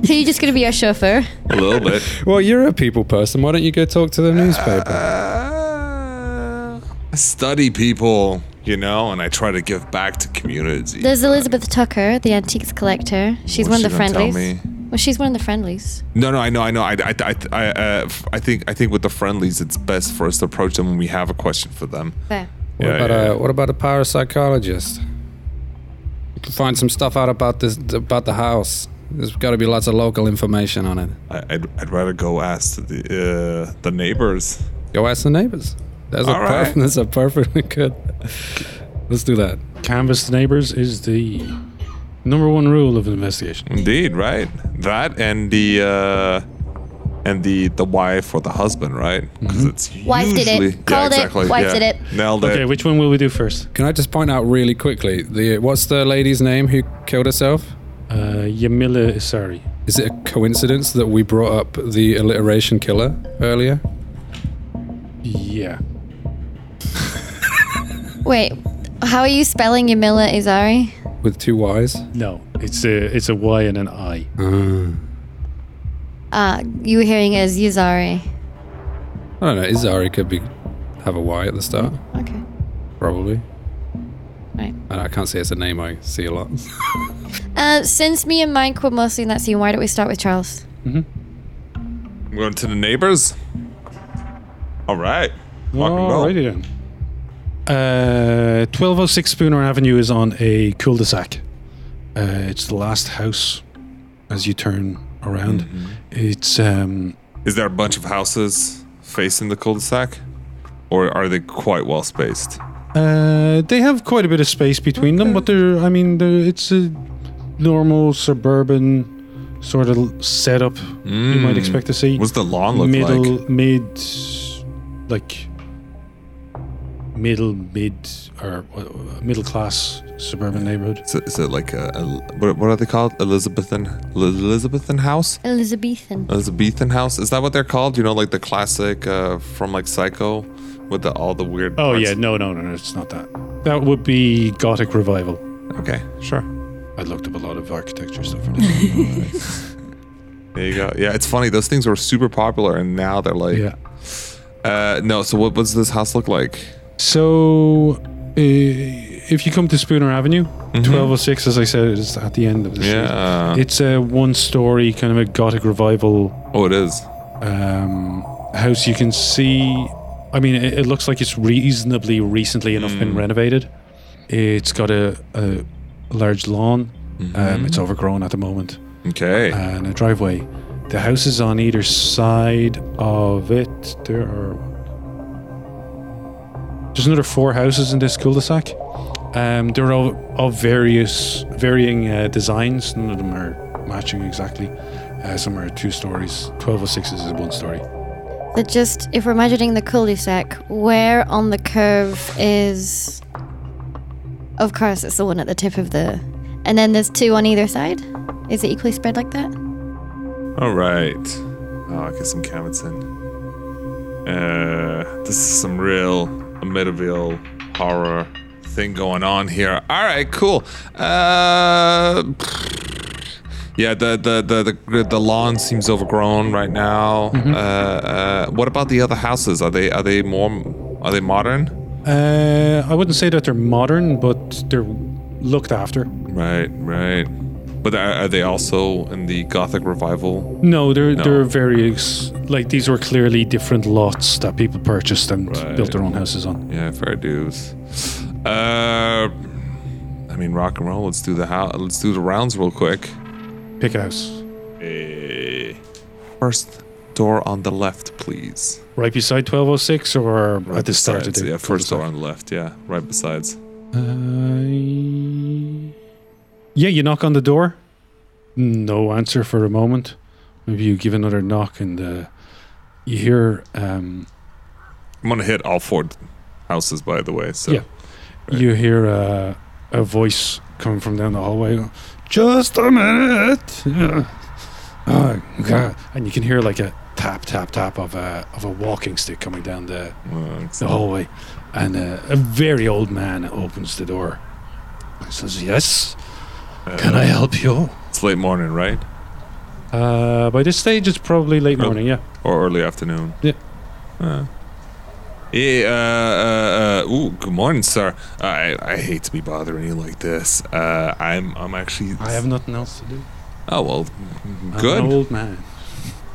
Speaker 1: So you're just going to be our chauffeur?
Speaker 2: a little bit.
Speaker 4: Well, you're a people person. Why don't you go talk to the newspaper?
Speaker 2: Uh, I study people, you know, and I try to give back to community.
Speaker 1: There's Elizabeth Tucker, the antiques collector. She's
Speaker 2: What's
Speaker 1: one of the
Speaker 2: she gonna tell
Speaker 1: friendlies.
Speaker 2: Me?
Speaker 1: Well, she's one of the friendlies.
Speaker 2: No, no, I know, I know. I, I, I, I, uh, f- I think, I think with the friendlies, it's best for us to approach them when we have a question for them.
Speaker 1: There.
Speaker 4: What
Speaker 2: Yeah,
Speaker 4: about
Speaker 2: yeah,
Speaker 4: a what about a parapsychologist? You can find some stuff out about this about the house. There's got to be lots of local information on it.
Speaker 2: I, I'd, I'd rather go ask the uh, the neighbors.
Speaker 4: Go ask the neighbors. That's a
Speaker 2: All right.
Speaker 4: perf- that's a perfectly good. Let's do that.
Speaker 3: Canvas the neighbors is the number one rule of an investigation.
Speaker 2: Indeed, right? That and the uh, and the the wife or the husband, right? Because it's
Speaker 1: Wife did it.
Speaker 2: usually-
Speaker 1: Called it.
Speaker 2: yeah, exactly.
Speaker 1: Wife
Speaker 2: yeah.
Speaker 1: did it.
Speaker 2: Nailed
Speaker 3: Okay, which one will we do first?
Speaker 4: Can I just point out really quickly the what's the lady's name who killed herself?
Speaker 3: Uh, Yamila Isari.
Speaker 4: Is it a coincidence that we brought up the alliteration killer earlier?
Speaker 3: Yeah.
Speaker 1: Wait, how are you spelling Yamila Izari?
Speaker 4: With two Y's?
Speaker 3: No, it's a it's a Y and an I.
Speaker 1: Uh, you were hearing it as Yuzari.
Speaker 4: I don't know. Izari could be have a Y at the start,
Speaker 1: Okay.
Speaker 4: probably.
Speaker 1: Right.
Speaker 4: I, I can't say it's a name I see a lot.
Speaker 1: Uh, since me and Mike were mostly in that scene, why don't we start with Charles? Mhm.
Speaker 2: We're going to the neighbors. All right. Rock and roll.
Speaker 3: Alrighty then. Uh, 1206 Spooner Avenue is on a cul-de-sac. Uh, it's the last house as you turn around.
Speaker 2: Mm-hmm.
Speaker 3: It's um,
Speaker 2: Is there a bunch of houses facing the cul-de-sac, or are they quite well spaced?
Speaker 3: uh, they have quite a bit of space between them, but they're I mean they're, it's a normal suburban sort of setup you might expect to see.
Speaker 2: What's the lawn look
Speaker 3: middle
Speaker 2: like?
Speaker 3: mid like middle mid or uh, middle class suburban neighborhood.
Speaker 2: Is it, is it like a, a what, what are they called? Elizabethan Elizabethan house?
Speaker 1: Elizabethan.
Speaker 2: Elizabethan house? Is that what they're called? You know, like the classic uh, from like Psycho with the all the weird.
Speaker 3: Oh
Speaker 2: parts?
Speaker 3: yeah, no, no, no, no, it's not that. That would be Gothic revival.
Speaker 2: Okay, sure.
Speaker 3: I looked up a lot of architecture stuff for.
Speaker 2: There you go. Yeah, it's funny. Those things were super popular, and now they're like,
Speaker 3: yeah.
Speaker 2: uh, no. So what does this house look like?
Speaker 3: So, uh, if you come to Spooner Avenue, 1206, as I said, is at the end of the street.
Speaker 2: Yeah.
Speaker 3: It's a one-story kind of a Gothic revival
Speaker 2: Oh, it is.
Speaker 3: um, house. You can see. I mean, it, it looks like it's reasonably recently enough been renovated. It's got a, a large lawn. Um, it's overgrown at the moment,
Speaker 2: Okay.
Speaker 3: and a driveway. The houses on either side of it. There are. There's another four houses in this cul-de-sac. Um, they're all of various, varying uh, designs. None of them are matching exactly. Uh, some are two stories. 1206 is one story.
Speaker 1: So just if we're imagining the cul-de-sac, where on the curve is? Of course, it's the one at the tip of the, and then there's two on either side. Is it equally spread like that?
Speaker 2: All right. Oh, I get some comments in. Uh, this is some real medieval horror thing going on here. All right, cool. Uh, yeah, the the the the, the lawn seems overgrown right now. Uh, uh, what about the other houses? Are they are they more are they modern?
Speaker 3: Uh, I wouldn't say that they're modern, but they're looked after.
Speaker 2: Right, right. But are, they also in the Gothic revival?
Speaker 3: No, they're
Speaker 2: No.
Speaker 3: they're very like these were clearly different lots that people purchased and
Speaker 2: Right.
Speaker 3: built their own houses on.
Speaker 2: Yeah, fair dues. Uh, I mean, rock and roll. Let's do the how. Let's do the rounds real quick.
Speaker 3: Pick a house
Speaker 2: Eh, First door on the left, please.
Speaker 3: right beside 1206 or
Speaker 2: Right
Speaker 3: at the start of the
Speaker 2: yeah, first door on the left. Yeah, right besides.
Speaker 3: Uh, yeah, you knock on the door. No answer for a moment. Maybe you give another knock and uh, you hear um,
Speaker 2: I'm gonna hit all four houses, by the way. So
Speaker 3: Yeah. you hear uh, a voice coming from down the hallway. Just a minute. oh, God. And you can hear like a tap, tap, tap of a of a walking stick coming down the, the hallway, and uh, a very old man opens the door. He says, "Yes, can I help you?"
Speaker 2: it's late morning, right?
Speaker 3: Uh, by this stage, it's probably late morning. Yeah.
Speaker 2: Or early afternoon.
Speaker 3: Yeah.
Speaker 2: Uh, yeah, uh, uh, uh, ooh, good morning, sir. I, I hate to be bothering you like this. Uh, I'm, I'm actually.
Speaker 3: I have nothing else to do.
Speaker 2: Oh well,
Speaker 3: I'm
Speaker 2: good.
Speaker 3: an old man.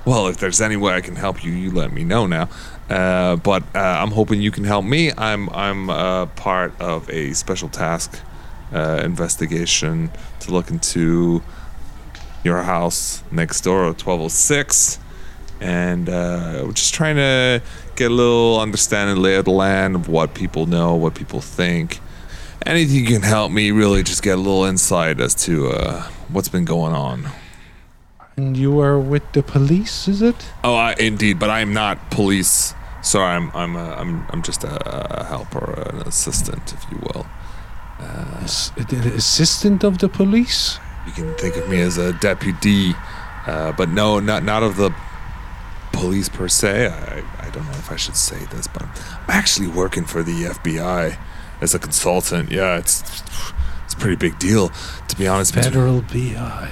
Speaker 2: Well, if there's any way I can help you, you let me know now. Uh, but uh, I'm hoping you can help me. I'm I'm uh, part of a special task uh, investigation to look into your house next door, at 1206, and uh, we're just trying to get a little understanding, lay of the land of what people know, what people think. Anything can help me, really, just get a little insight as to uh, what's been going on.
Speaker 3: And you are with the police, is it?
Speaker 2: Oh, I, indeed, but I'm not police. Sorry, I'm I'm uh, I'm I'm just a, a helper, an assistant, if you will.
Speaker 3: Ass- the assistant of the police?
Speaker 2: You can think of me as a deputy, uh, but no, not not of the police per se. I I don't know if I should say this, but I'm actually working for the FBI as a consultant. Yeah, it's it's a pretty big deal, to be honest.
Speaker 3: Federal BI.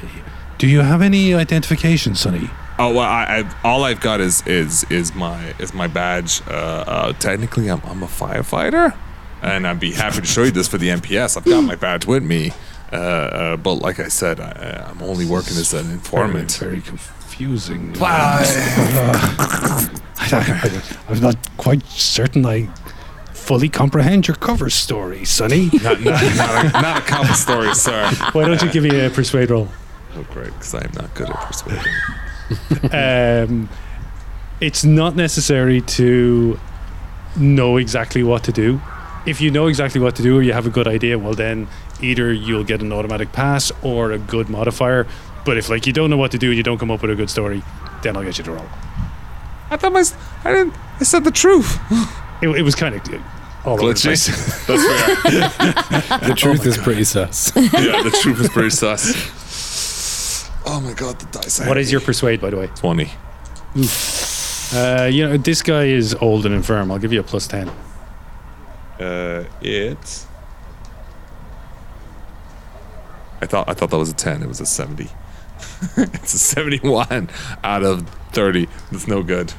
Speaker 3: Do you have any identification, Sonny?
Speaker 2: Oh well, I, I all I've got is is is my is my badge. Uh, uh, technically, I'm I'm a firefighter, and I'd be happy to show you this for the NPS. I've got my badge with me. Uh, uh, but like I said, I, I'm only working as an informant.
Speaker 3: Very, very confusing.
Speaker 2: Wow.
Speaker 3: I, am not quite certain I fully comprehend your cover story, Sonny.
Speaker 2: not, not, not, a, not a common story, sir.
Speaker 3: Why don't you give me a persuade roll?
Speaker 2: Oh, great, because I'm not good at persuading.
Speaker 3: Um, it's not necessary to know exactly what to do. If you know exactly what to do or you have a good idea, well, then either you'll get an automatic pass or a good modifier. But if like you don't know what to do and you don't come up with a good story, then I'll get you to roll.
Speaker 2: I thought my, I didn't, I said the truth.
Speaker 3: It, it was kind of all over the
Speaker 2: Glitchy. That's fair.
Speaker 4: The truth is pretty sus.
Speaker 2: yeah, the truth is pretty sus. Oh my god, the dice.
Speaker 3: What is your persuade, by the way?
Speaker 2: 20?
Speaker 3: Uh, you know, this guy is old and infirm. I'll give you a plus 10.
Speaker 2: Uh, it's. I thought I thought that was a ten. It was a seventy. it's a seventy-one out of thirty. That's no good.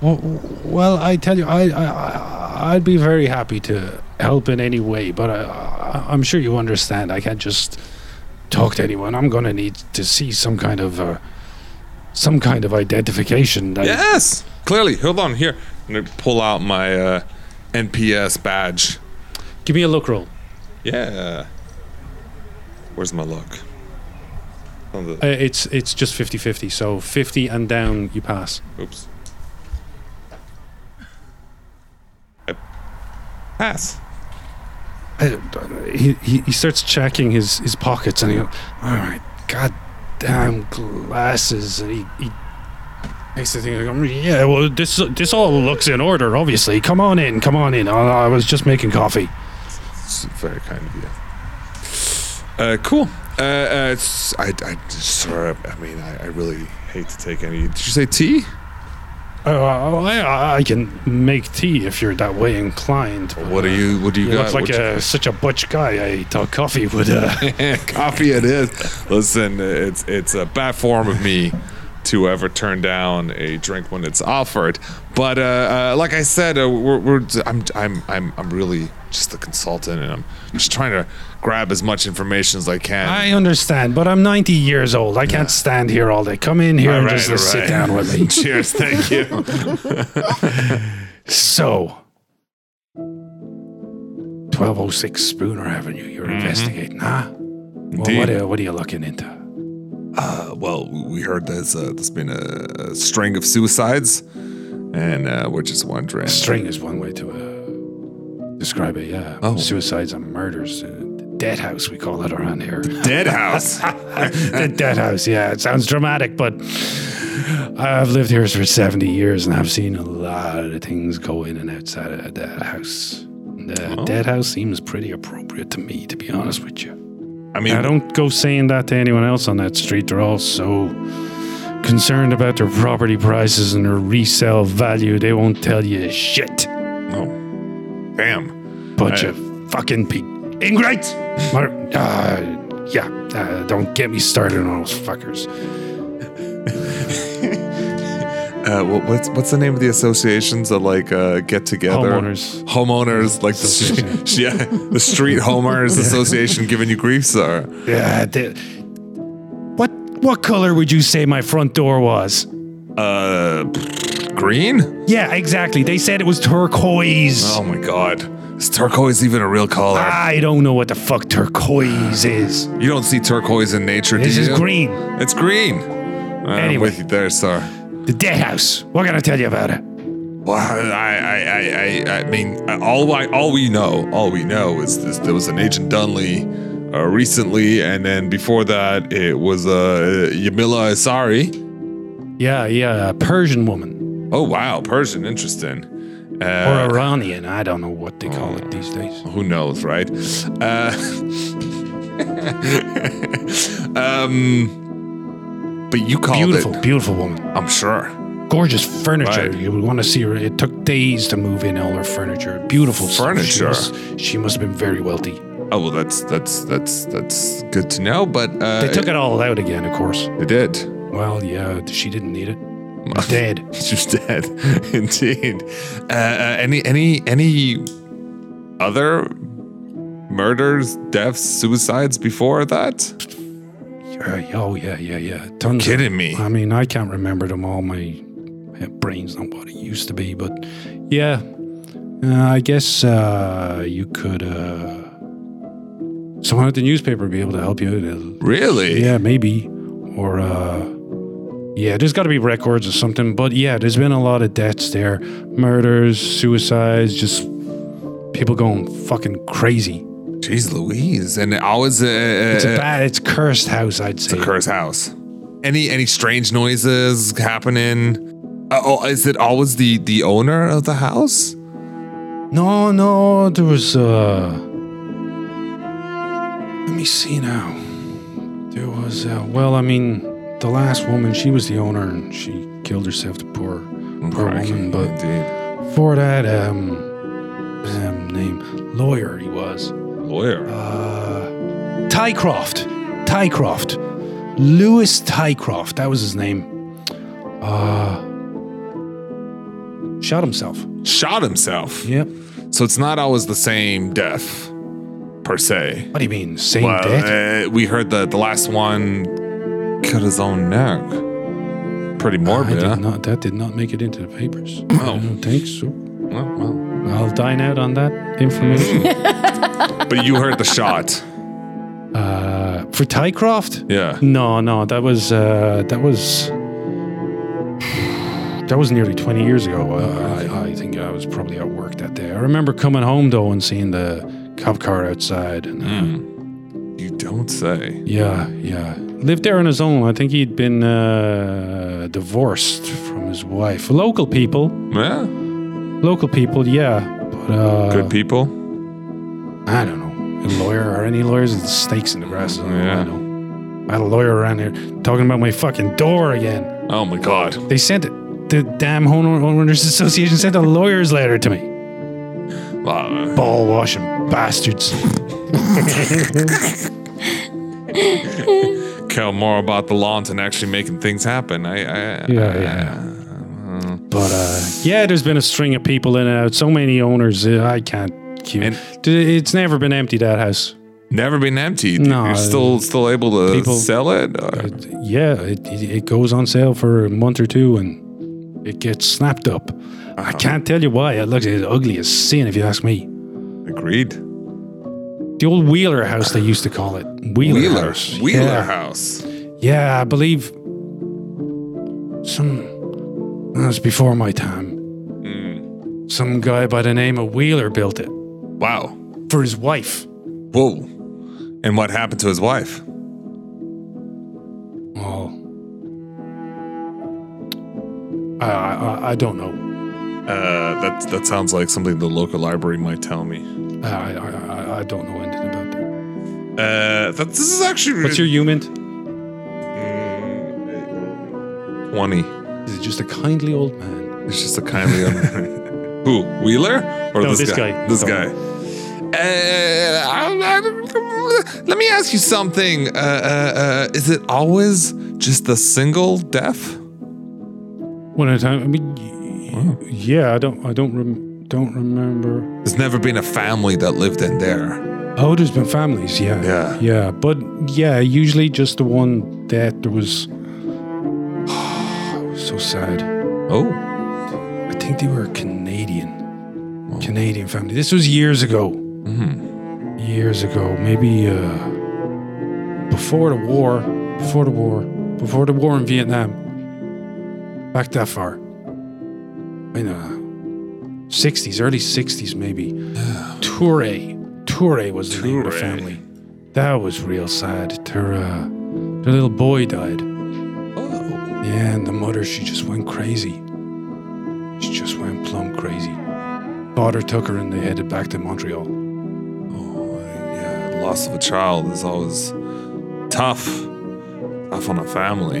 Speaker 3: Well, well, I tell you, I, I, I'd be very happy to help in any way, but I, I, I'm sure you understand. I can't just talk to anyone. I'm gonna need to see some kind of, uh, some kind of identification. That
Speaker 2: Yes, clearly. Hold on here. I'm gonna pull out my uh, NPS badge.
Speaker 3: Give me a luck roll.
Speaker 2: Yeah. Where's my luck? The,
Speaker 3: Uh, it's it's just 50-50, so 50 and down you pass.
Speaker 2: oops. I pass.
Speaker 3: Uh, he, he, he starts checking his, his pockets and he goes, all right, goddamn glasses. And he, he makes the thing yeah, well, this, this all looks in order, obviously. Come on in, come on in. I, I was just making coffee.
Speaker 2: It's very kind of you. Uh, cool. Uh, uh, I, I, sorry. I mean, I, I really hate to take any. Did you say tea?
Speaker 3: Uh, I, I can make tea if you're that way inclined.
Speaker 2: What do you? What do you,
Speaker 3: You
Speaker 2: got?
Speaker 3: look like a, such a butch guy. I thought coffee would. Uh,
Speaker 2: coffee. It is. Listen, it's it's a bad form of me to ever turn down a drink when it's offered. But uh, uh, like I said, uh, we're, we're I'm I'm I'm I'm really just a consultant, and I'm just trying to grab as much information as I can.
Speaker 3: I understand, but I'm 90 years old. I can't stand here all day. Come in here
Speaker 2: All
Speaker 3: and
Speaker 2: right,
Speaker 3: just
Speaker 2: all
Speaker 3: sit down with me.
Speaker 2: Cheers. Thank you.
Speaker 3: So, 1206 Spooner Avenue, you're investigating, huh? Well, what, are, what are you looking into?
Speaker 2: Uh, well, we heard there's uh, there's been a, a string of suicides, and uh, we're just wondering.
Speaker 3: String is one way to uh, describe it, yeah.
Speaker 2: Oh.
Speaker 3: Suicides and murders. Uh, dead house, we call it around here.
Speaker 2: Dead house.
Speaker 3: the dead house, yeah. It sounds dramatic, but I've lived here for 70 years and I've seen a lot of things go in and outside of dead house. The
Speaker 2: Oh.
Speaker 3: dead house seems pretty appropriate to me, to be honest with you.
Speaker 2: I mean,
Speaker 3: I don't go saying that to anyone else on that street. They're all so concerned about their property prices and their resale value, they won't tell you shit.
Speaker 2: Oh, damn.
Speaker 3: Bunch
Speaker 2: I-
Speaker 3: of fucking pe- ingrates. Mar- uh, yeah, uh, don't get me started on those fuckers.
Speaker 2: Uh, what's what's the name of the associations that like uh, get together?
Speaker 3: Homeowners.
Speaker 2: Homeowners, like the street, yeah, the Street Homeowners Association giving you grief, sir.
Speaker 3: Yeah. they- what what color would you say my front door was?
Speaker 2: Uh, green?
Speaker 3: Yeah, exactly. They said it was turquoise.
Speaker 2: Oh my god, is turquoise even a real color?
Speaker 3: I don't know what the fuck turquoise is.
Speaker 2: You don't see turquoise in nature,
Speaker 3: This
Speaker 2: do
Speaker 3: is
Speaker 2: you?
Speaker 3: green.
Speaker 2: It's green. Uh, I'm with you there, sir.
Speaker 3: The dead house. What can I tell you about it?
Speaker 2: Well, I, I, I, I, I mean, uh, all I, all we know, all we know is this, there was an Agent Dunley uh, recently, and then before that, it was uh, Yamila Asari.
Speaker 3: Yeah, yeah, a Persian woman.
Speaker 2: Oh wow, Persian, interesting.
Speaker 3: Or
Speaker 2: Uh,
Speaker 3: Iranian. I don't know what they call it these days.
Speaker 2: who knows, right? Uh, um, but you called
Speaker 3: Beautiful,
Speaker 2: it.
Speaker 3: beautiful beautiful woman.
Speaker 2: I'm sure.
Speaker 3: Gorgeous furniture.
Speaker 2: Right.
Speaker 3: You would want to see her. It took days to move in all her furniture. Beautiful stuff. She
Speaker 2: Furniture.
Speaker 3: must, she must have been very wealthy.
Speaker 2: Oh well, that's that's that's that's good to know. But uh,
Speaker 3: They took it all out again, of course.
Speaker 2: They did.
Speaker 3: Well, yeah, she didn't need it. Dead.
Speaker 2: She's dead, indeed. Uh, uh, any any any other murders, deaths, suicides before that?
Speaker 3: Uh, oh yeah, yeah, yeah. Tons. of-
Speaker 2: Kidding me.
Speaker 3: I mean, I can't remember them all. My, my brain's not what it used to be, but yeah, uh, I guess uh, you could. Uh, someone at the newspaper would be able to help you.
Speaker 2: Really?
Speaker 3: Yeah, maybe. Or uh yeah, there's got to be records or something. But yeah, there's been a lot of deaths there, murders, suicides, just people going fucking crazy.
Speaker 2: Jeez Louise. And always uh,
Speaker 3: It's a
Speaker 2: uh,
Speaker 3: bad, it's cursed house, I'd say.
Speaker 2: It's a cursed house. Any any strange noises happening? Uh, oh, is it always the the owner of the house?
Speaker 3: No, no, there was uh Let me see now. There was uh well, I mean, the last woman, she was the owner and she killed herself, the poor poor
Speaker 2: Crikey,
Speaker 3: woman, but
Speaker 2: indeed.
Speaker 3: for that um his name lawyer he was.
Speaker 2: Lawyer.
Speaker 3: Uh, Tycroft. Tycroft. Lewis Tycroft. That was his name. Uh, shot himself.
Speaker 2: Shot himself.
Speaker 3: Yep.
Speaker 2: So it's not always the same death, per se.
Speaker 3: What do you mean? Same
Speaker 2: Well,
Speaker 3: death?
Speaker 2: uh, we heard that the last one cut his own neck. Pretty morbid,
Speaker 3: did
Speaker 2: huh?
Speaker 3: not. That did not make it into the papers.
Speaker 2: Oh.
Speaker 3: I don't think so.
Speaker 2: Well, well.
Speaker 3: I'll dine out on that information.
Speaker 2: But you heard the shot.
Speaker 3: uh, for Tycroft?
Speaker 2: Yeah.
Speaker 3: No, no, that was uh, that was that was nearly twenty years ago. Uh, I, I think I was probably at work that day. I remember coming home though and seeing the cop car outside. And uh,
Speaker 2: You don't say.
Speaker 3: yeah, yeah, lived there on his own. I think he'd been uh, divorced from his wife. Local people,
Speaker 2: Yeah.
Speaker 3: Local people, yeah. But uh,
Speaker 2: Good people.
Speaker 3: I don't know. A lawyer or any lawyers with snakes in the grass. I don't know.
Speaker 2: Yeah.
Speaker 3: I know. I had a lawyer around here talking about my fucking door again.
Speaker 2: Oh my god.
Speaker 3: They sent it. The damn homeowners association sent a lawyer's letter to me.
Speaker 2: Wow.
Speaker 3: Ball washing bastards.
Speaker 2: Care more about the lawns and actually making things happen. I, I
Speaker 3: Yeah, yeah. But uh, yeah, there's been a string of people in and out. So many owners. Uh, I can't keep.
Speaker 2: And-
Speaker 3: it's never been empty. That house.
Speaker 2: never been emptied.
Speaker 3: No,
Speaker 2: You're still still able to
Speaker 3: people-
Speaker 2: sell it. or-
Speaker 3: Yeah, it, it it goes on sale for a month or two and it gets snapped up. I can't tell you why. It looks as ugly as sin if you ask me.
Speaker 2: Agreed.
Speaker 3: The old Wheeler house they used to call it. Wheeler,
Speaker 2: Wheeler.
Speaker 3: house.
Speaker 2: Wheeler
Speaker 3: Yeah.
Speaker 2: House.
Speaker 3: Yeah, I believe some. That was before my time.
Speaker 2: Hmm.
Speaker 3: Some guy by the name of Wheeler built it
Speaker 2: Wow.
Speaker 3: for his wife.
Speaker 2: Whoa. And what happened to his wife?
Speaker 3: Oh, I I, I don't know.
Speaker 2: Uh, that that sounds like something the local library might tell me.
Speaker 3: I I, I, I don't know anything about that.
Speaker 2: Uh, that this is actually
Speaker 3: What's your human?
Speaker 2: twenty.
Speaker 3: Is it just a kindly old man?
Speaker 2: It's just a kindly old man. who Wheeler or
Speaker 3: No,
Speaker 2: this,
Speaker 3: this
Speaker 2: guy?
Speaker 3: guy.
Speaker 2: This
Speaker 3: No.
Speaker 2: guy. Uh, I- I- let me ask you something. Uh, uh, uh, is it always just a single death?
Speaker 3: One at a time. I mean, y- yeah, I don't I don't rem- don't remember.
Speaker 2: There's never been a family that lived in there.
Speaker 3: Oh, there's been families, yeah.
Speaker 2: Yeah.
Speaker 3: Yeah, but yeah, usually just the one death. There was. So sad.
Speaker 2: Oh,
Speaker 3: I think they were Canadian. Canadian family. This was years ago. Years ago. Maybe uh, before the war. Before the war. Before the war in Vietnam. Back that far. In uh, 60s, early 60s, maybe. Toure. Toure was the name of the family. That was real sad. Their, uh, their little boy died. Yeah, and the mother, she just went crazy. She just went plumb crazy. Father took her and they headed back to Montreal.
Speaker 2: oh, yeah. Loss of a child is always tough. Tough on a family.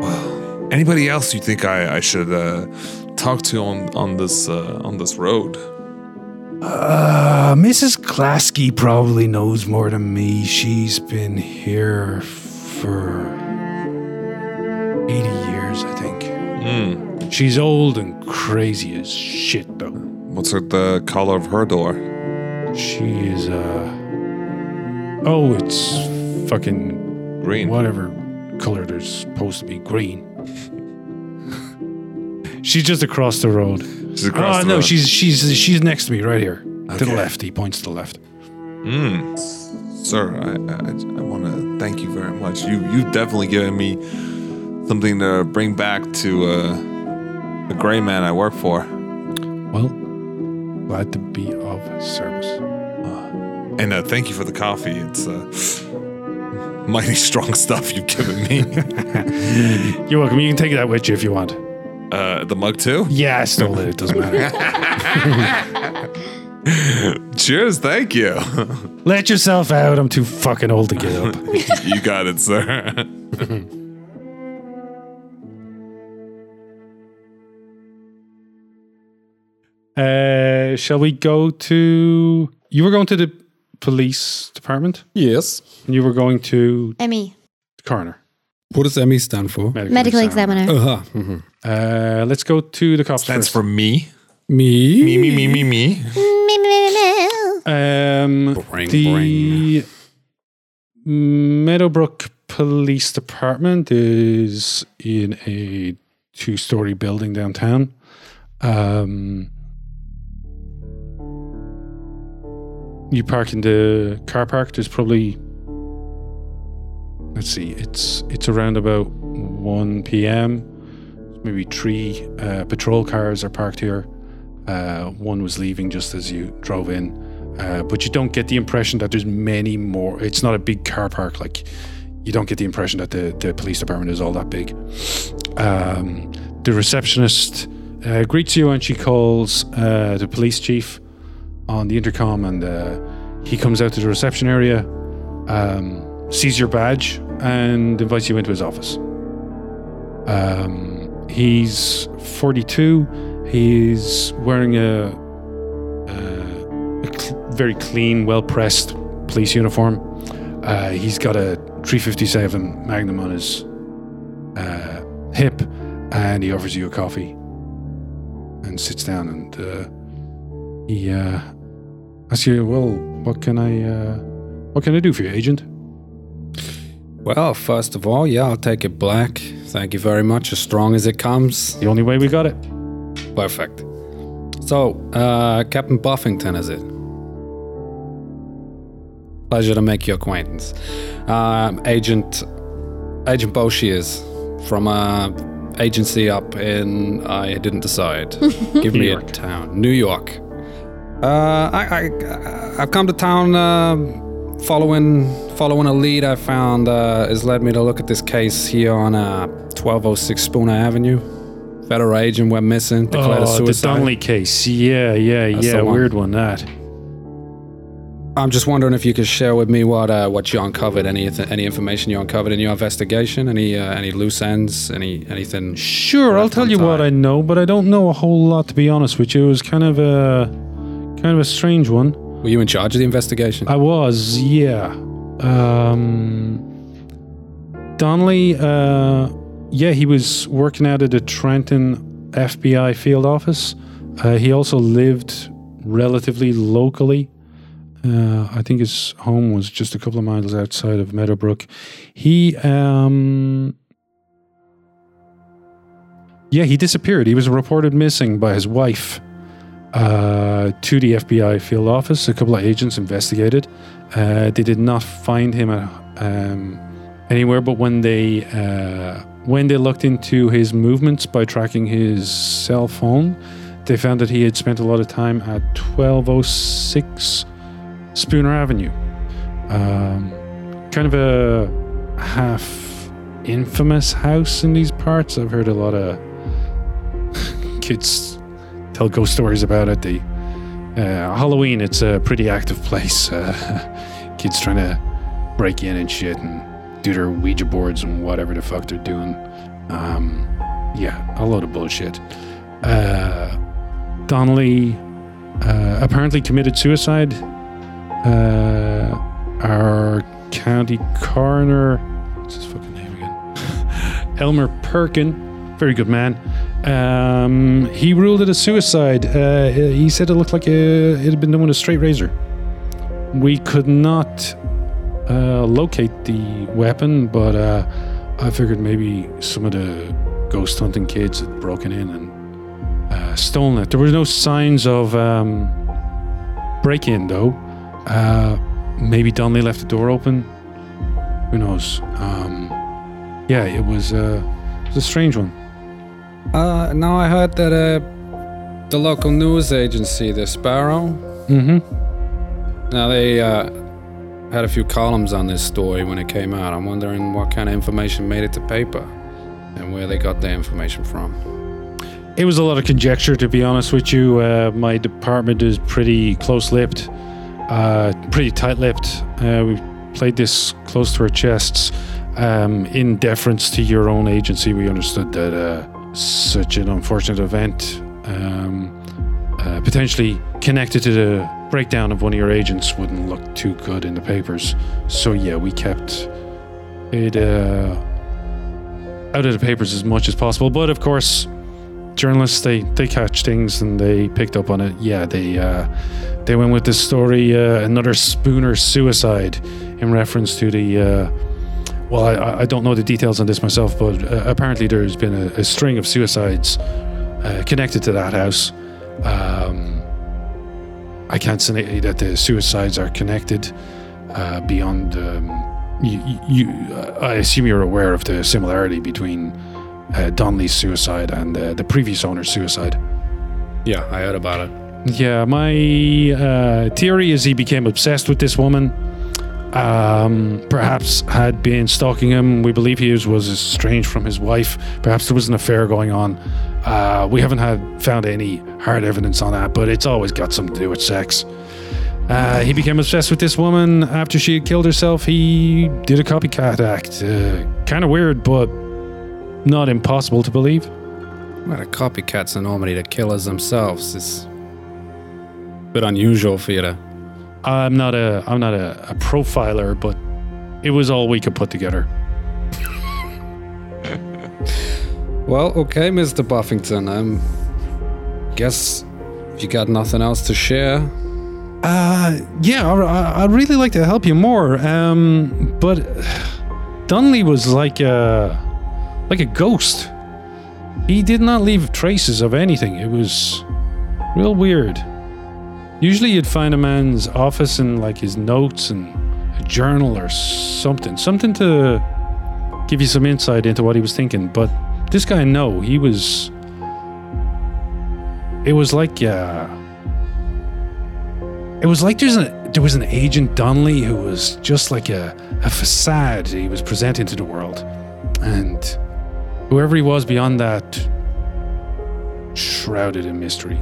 Speaker 2: Well, anybody else you think I, I should uh, talk to on on this uh, on this road?
Speaker 3: Uh, Mrs. Klasky probably knows more than me. She's been here for 80 years, I think. She's old and crazy as shit, though.
Speaker 2: What's her, the color of her door?
Speaker 3: She is, uh. Oh, it's fucking
Speaker 2: Green.
Speaker 3: whatever color there's supposed to be green. she's just across the road.
Speaker 2: She's across
Speaker 3: oh
Speaker 2: the
Speaker 3: no,
Speaker 2: road.
Speaker 3: she's she's she's next to me right here. To the left. He points to the left. Mm.
Speaker 2: Sir, I, I, I want to thank you very much. You you've definitely given me something to bring back to uh, the gray man I work for.
Speaker 3: Well, glad to be of service.
Speaker 2: And uh, thank you for the coffee. It's uh, mighty strong stuff you've given me.
Speaker 3: You're welcome. You can take that with you if you want.
Speaker 2: uh, the mug too?
Speaker 3: Yeah, I stole it. It doesn't matter.
Speaker 2: Cheers, thank you.
Speaker 3: Let yourself out. I'm too fucking old to get up.
Speaker 2: you got it, sir.
Speaker 3: Uh, shall we go to? You were going to the police department,
Speaker 4: Yes.
Speaker 3: and you were going to
Speaker 1: Emmy,
Speaker 3: coroner.
Speaker 4: What does ME stand for?
Speaker 1: medical examiner.
Speaker 4: Uh-huh. mhm.
Speaker 3: Uh, let's go to the cops
Speaker 2: That's
Speaker 3: first.
Speaker 2: for me.
Speaker 4: Me?
Speaker 2: Me, me, me, me, me.
Speaker 3: Um,
Speaker 4: Bring,
Speaker 3: the Meadowbrook Police Department is in a two-story building downtown. Um, you park in the car park. There's probably let's see. It's it's around about one p.m. Maybe three uh, patrol cars are parked here. Uh, one was leaving just as you drove in, uh, but you don't get the impression that there's many more. It's not a big car park. Like you don't get the impression that the, the police department is all that big. Um, the receptionist uh, greets you and she calls uh, the police chief on the intercom, and uh, he comes out to the reception area, um, sees your badge, and invites you into his office. Um, he's 42. He's wearing a, a, a cl- very clean, well pressed police uniform. Uh, he's got a 357 Magnum on his uh, hip, and he offers you a coffee and sits down and uh, he uh, asks you, "Well, what can I uh, what can I do for you, agent?"
Speaker 4: Well, first of all, yeah, I'll take it black. Thank you very much. As strong as it comes.
Speaker 3: The only way we got it.
Speaker 4: Perfect. So, uh, Captain Buffington, is it? Pleasure to make your acquaintance. Um, Agent Agent Bosheers from a agency up in I didn't decide. Give me a
Speaker 3: York.
Speaker 4: town. New York. Uh, I, I I've come to town uh, following following a lead I found uh, has led me to look at this case here on uh, 1206 Spooner Avenue. Federal agent went missing, declared a
Speaker 3: Oh, the
Speaker 4: suicide.
Speaker 3: Donnelly case. Yeah, yeah,
Speaker 4: That's
Speaker 3: yeah. Weird one. That.
Speaker 4: I'm just wondering if you could share with me what uh, what you uncovered, any any information you uncovered in your investigation, any uh, any loose ends, any anything.
Speaker 3: Sure, I'll tell you what. I know, but I don't know a whole lot to be honest with you. It was kind of a kind of a strange one.
Speaker 4: Were you in charge of the investigation?
Speaker 3: I was, yeah. Um, Donnelly, uh, yeah, he was working out at the Trenton FBI field office. Uh, he also lived relatively locally. Uh, I think his home was just a couple of miles outside of Meadowbrook. He, um, yeah, he disappeared. He was reported missing by his wife uh, to the FBI field office. A couple of agents investigated. Uh, they did not find him at, um, anywhere, but when they uh, when they looked into his movements by tracking his cell phone, they found that he had spent a lot of time at 1206 Spooner Avenue. Um, kind of a half infamous house in these parts. I've heard a lot of kids tell ghost stories about it. The uh, Halloween, it's a pretty active place. Uh, kids trying to break in and shit and do their Ouija boards and whatever the fuck they're doing. Um, yeah, a load of bullshit. Uh, Donnelly uh, apparently committed suicide. Uh, our county coroner, what's his fucking name again? Elmer Perkin, very good man. Um, he ruled it a suicide. Uh, he said it looked like a, it had been done with a straight razor. We could not uh, locate the weapon, but uh, I figured maybe some of the ghost hunting kids had broken in and uh, stolen it. There were no signs of um, break in, though. Uh, maybe Donnelly left the door open. Who knows? Um, yeah, it was, uh, it was a strange one.
Speaker 4: Uh, now I heard that uh, the local news agency, the Sparrow,
Speaker 3: Mm-hmm.
Speaker 4: now they uh, had a few columns on this story when it came out. I'm wondering what kind of information made it to paper and where they got their information from.
Speaker 3: It was a lot of conjecture, to be honest with you. Uh, my department is pretty close-lipped, uh, pretty tight-lipped. Uh, we played this close to our chests. Um, in deference to your own agency, we understood that uh, such an unfortunate event, um, uh, potentially connected to the breakdown of one of your agents, wouldn't look too good in the papers. So yeah, we kept it uh, out of the papers as much as possible. But of course, journalists they they catch things and they picked up on it. Yeah, they uh, they went with this story uh, another Spooner suicide in reference to the. Uh, well, I, I don't know the details on this myself, but uh, apparently there's been a, a string of suicides uh, connected to that house. Um, I can't say that the suicides are connected uh, beyond. Um, you, you, I assume you're aware of the similarity between uh, Donnelly's suicide and uh, the previous owner's suicide.
Speaker 4: Yeah, I heard about it.
Speaker 3: Yeah, my uh, theory is he became obsessed with this woman. Um, perhaps had been stalking him. We believe he was, estranged from his wife. Perhaps there was an affair going on. Uh, we haven't had found any hard evidence on that, but it's always got something to do with sex. Uh, he became obsessed with this woman after she had killed herself. He did a copycat act. Uh, kind of weird, but not impossible to believe.
Speaker 4: Well, a copycats are normally the killers themselves. It's a bit unusual for you to.
Speaker 3: I'm not a I'm not a, a profiler, but it was all we could put together.
Speaker 4: Well, okay, Mr. Buffington. Um, guess you got nothing else to share,
Speaker 3: Uh, yeah, I, I- I'd really like to help you more. Um, but Dunley was like a like a ghost. He did not leave traces of anything. It was real weird. Usually, you'd find a man's office and like his notes and a journal or something, something to give you some insight into what he was thinking. But this guy, no, he was. It was like. Uh, it was like there's a there was an agent Donnelly who was just like a, a facade he was presenting to the world. And whoever he was beyond that shrouded in mystery.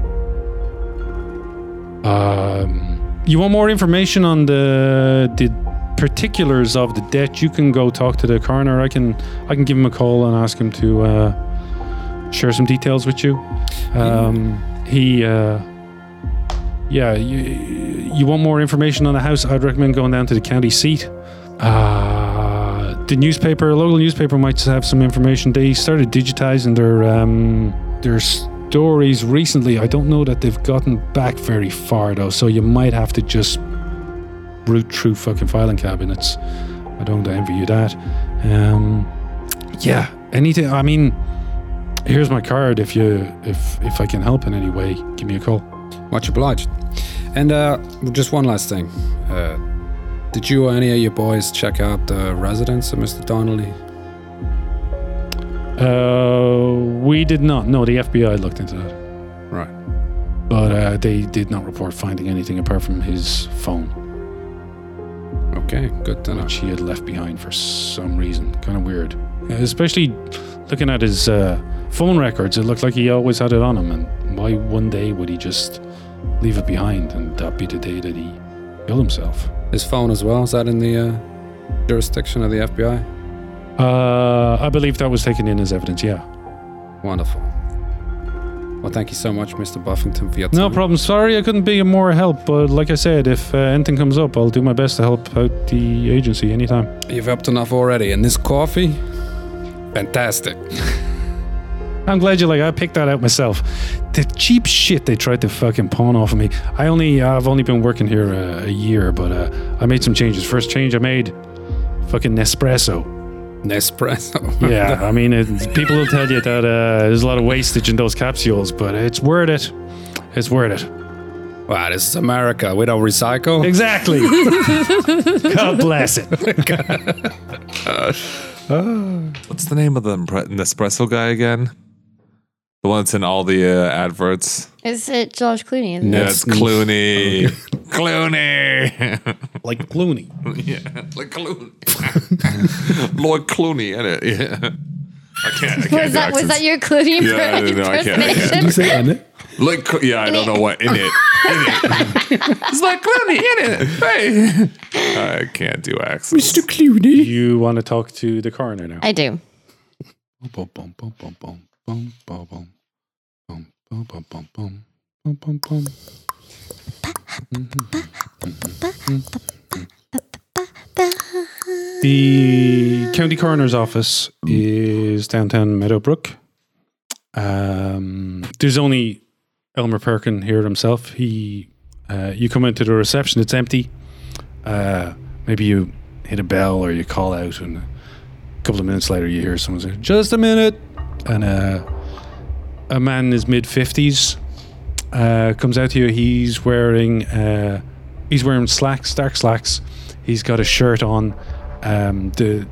Speaker 3: Um you want more information on the the particulars of the debt, you can go talk to the coroner. I can I can give him a call and ask him to uh, share some details with you. Um, he uh, yeah, you, you want more information on the house? I'd recommend going down to the county seat. Uh, the newspaper, local newspaper, might have some information. They started digitizing their um, their stories recently. I don't know that they've gotten back very far though, so you might have to just root through fucking filing cabinets. I don't envy you that. Um, yeah, anything. I mean, here's my card. If you if if I can help in any way, give me a call.
Speaker 4: much obliged. And uh, just one last thing. Uh, did you or any of your boys check out the residence of Mr. Donnelly?
Speaker 3: Uh, we did not. No, the FBI looked into that,
Speaker 4: Right.
Speaker 3: but uh, they did not report finding anything apart from his phone,
Speaker 4: Okay, good to know.
Speaker 3: which he had left behind for some reason. Kind of weird, especially looking at his uh, phone records. It looked like he always had it on him, and why one day would he just leave it behind and that be the day that he killed himself?
Speaker 4: His phone as well, is that in the uh, jurisdiction of the FBI?
Speaker 3: Uh, I believe that was taken in as evidence. Yeah.
Speaker 4: Wonderful. Well, thank you so much, Mr. Buffington, for your time.
Speaker 3: No problem. Sorry I couldn't be of more help, but like I said, if uh, anything comes up, I'll do my best to help out the agency anytime.
Speaker 4: You've helped enough already. And this coffee? Fantastic.
Speaker 3: I'm glad you like. I picked that out myself. The cheap shit they tried to fucking pawn off of me. I only, I've only been working here uh, a year, but uh, I made some changes. First change I made, fucking Nespresso.
Speaker 4: Nespresso.
Speaker 3: Yeah, I mean, it, people will tell you that uh, there's a lot of wastage in those capsules, but it's worth it. It's worth it.
Speaker 4: wow, this is America. We don't recycle.
Speaker 3: Exactly. God bless it.
Speaker 2: What's the name of the Empre- Nespresso guy again? The one that's in all the uh, adverts.
Speaker 1: Is it George Clooney? Isn't
Speaker 2: Yeah,
Speaker 1: it?
Speaker 2: it's Clooney. Clooney.
Speaker 3: Like Clooney.
Speaker 2: yeah, like Clooney. Lloyd Clooney in it. Yeah. I can't. I can't
Speaker 1: Was that was that your Clooney
Speaker 2: Yeah, I don't I can't- I can't.
Speaker 1: impersonation?
Speaker 2: Like, yeah, I don't know what in it. In it. it's like Clooney in it. Hey. I can't do accents. Mr.
Speaker 3: Clooney. You want to talk to the coroner now?
Speaker 1: I do.
Speaker 3: Bum, bum, bum, bum, bum, The county coroner's office is downtown Meadowbrook. Um, there's only Elmer Perkin here himself. He, uh, you come into the reception, it's empty. Uh, maybe you hit a bell or you call out, and a couple of minutes later, you hear someone say, "Just a minute," and uh, a man in his mid fifties uh, comes out you. He's wearing uh, he's wearing slacks, dark slacks. He's got a shirt on. Um, the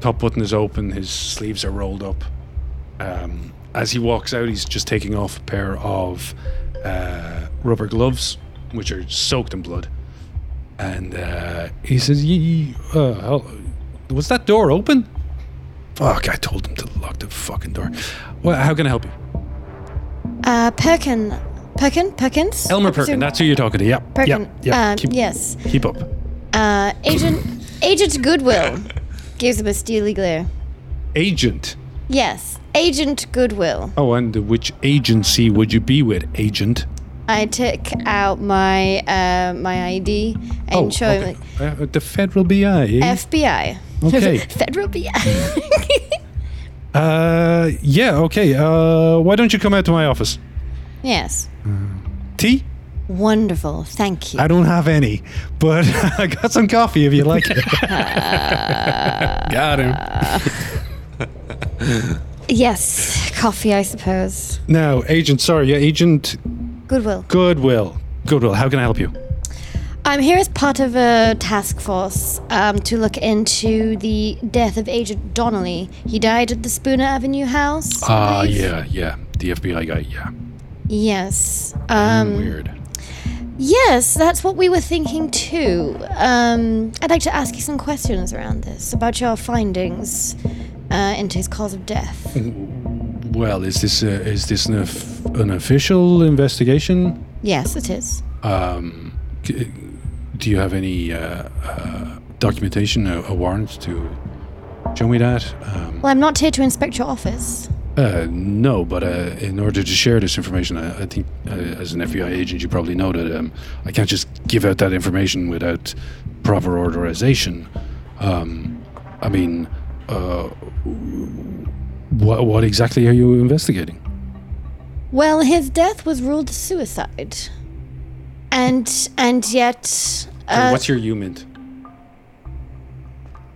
Speaker 3: top button is open. His sleeves are rolled up. Um, as he walks out, he's just taking off a pair of uh, rubber gloves, which are soaked in blood. And uh, he says, "Ye- ye- uh, "Was that door open?" Fuck! I told him to lock the fucking door. Well, how can I help you?
Speaker 1: Uh, Perkin, Perkin, Perkins.
Speaker 3: Elmer Perkin. That's who you're talking to. Yep.
Speaker 1: Perkin.
Speaker 3: Yep. Yep.
Speaker 1: Uh,
Speaker 3: keep,
Speaker 1: yes.
Speaker 3: keep up.
Speaker 1: Uh, Agent Agent Goodwill gives him a steely glare.
Speaker 3: Agent.
Speaker 1: Yes, Agent Goodwill.
Speaker 3: Oh, and which agency would you be with, agent?
Speaker 1: I took out my uh, my ID and
Speaker 3: Oh,
Speaker 1: show
Speaker 3: okay.
Speaker 1: him
Speaker 3: Uh, the federal BI. eh?
Speaker 1: FBI.
Speaker 3: Okay.
Speaker 1: Federal BI.
Speaker 3: uh, yeah. Okay. Uh, why don't you come out to my office?
Speaker 1: yes.
Speaker 3: Tea?
Speaker 1: Wonderful. Thank you.
Speaker 3: I don't have any, but I got some coffee if you like it.
Speaker 4: Got him.
Speaker 1: yes, coffee, I suppose.
Speaker 3: now, agent. Sorry, yeah, agent
Speaker 1: Goodwill.
Speaker 3: Goodwill. Goodwill. How can I help you?
Speaker 1: I'm here as part of a task force um, to look into the death of Agent Donnelly. He died at the Spooner Avenue house.
Speaker 3: Ah,
Speaker 1: believe.
Speaker 3: yeah, yeah. The FBI guy. Yeah.
Speaker 1: Yes. Um,
Speaker 3: Weird.
Speaker 1: yes, that's what we were thinking too. Um, I'd like to ask you some questions around this about your findings uh, into his cause of death.
Speaker 3: Well, is this uh, is this an, of- an official investigation?
Speaker 1: yes, it is.
Speaker 3: Um, c- do you have any uh, uh, documentation, a, a warrant to show me that? Um,
Speaker 1: Well, I'm not here to inspect your office.
Speaker 3: uh, no, but uh, in order to share this information, I, I think uh, as an FBI agent, you probably know that um, I can't just give out that information without proper authorization. Um, I mean, uh, what, what exactly are you investigating?
Speaker 1: Well, his death was ruled suicide, and and yet, uh,
Speaker 3: What's your UMint?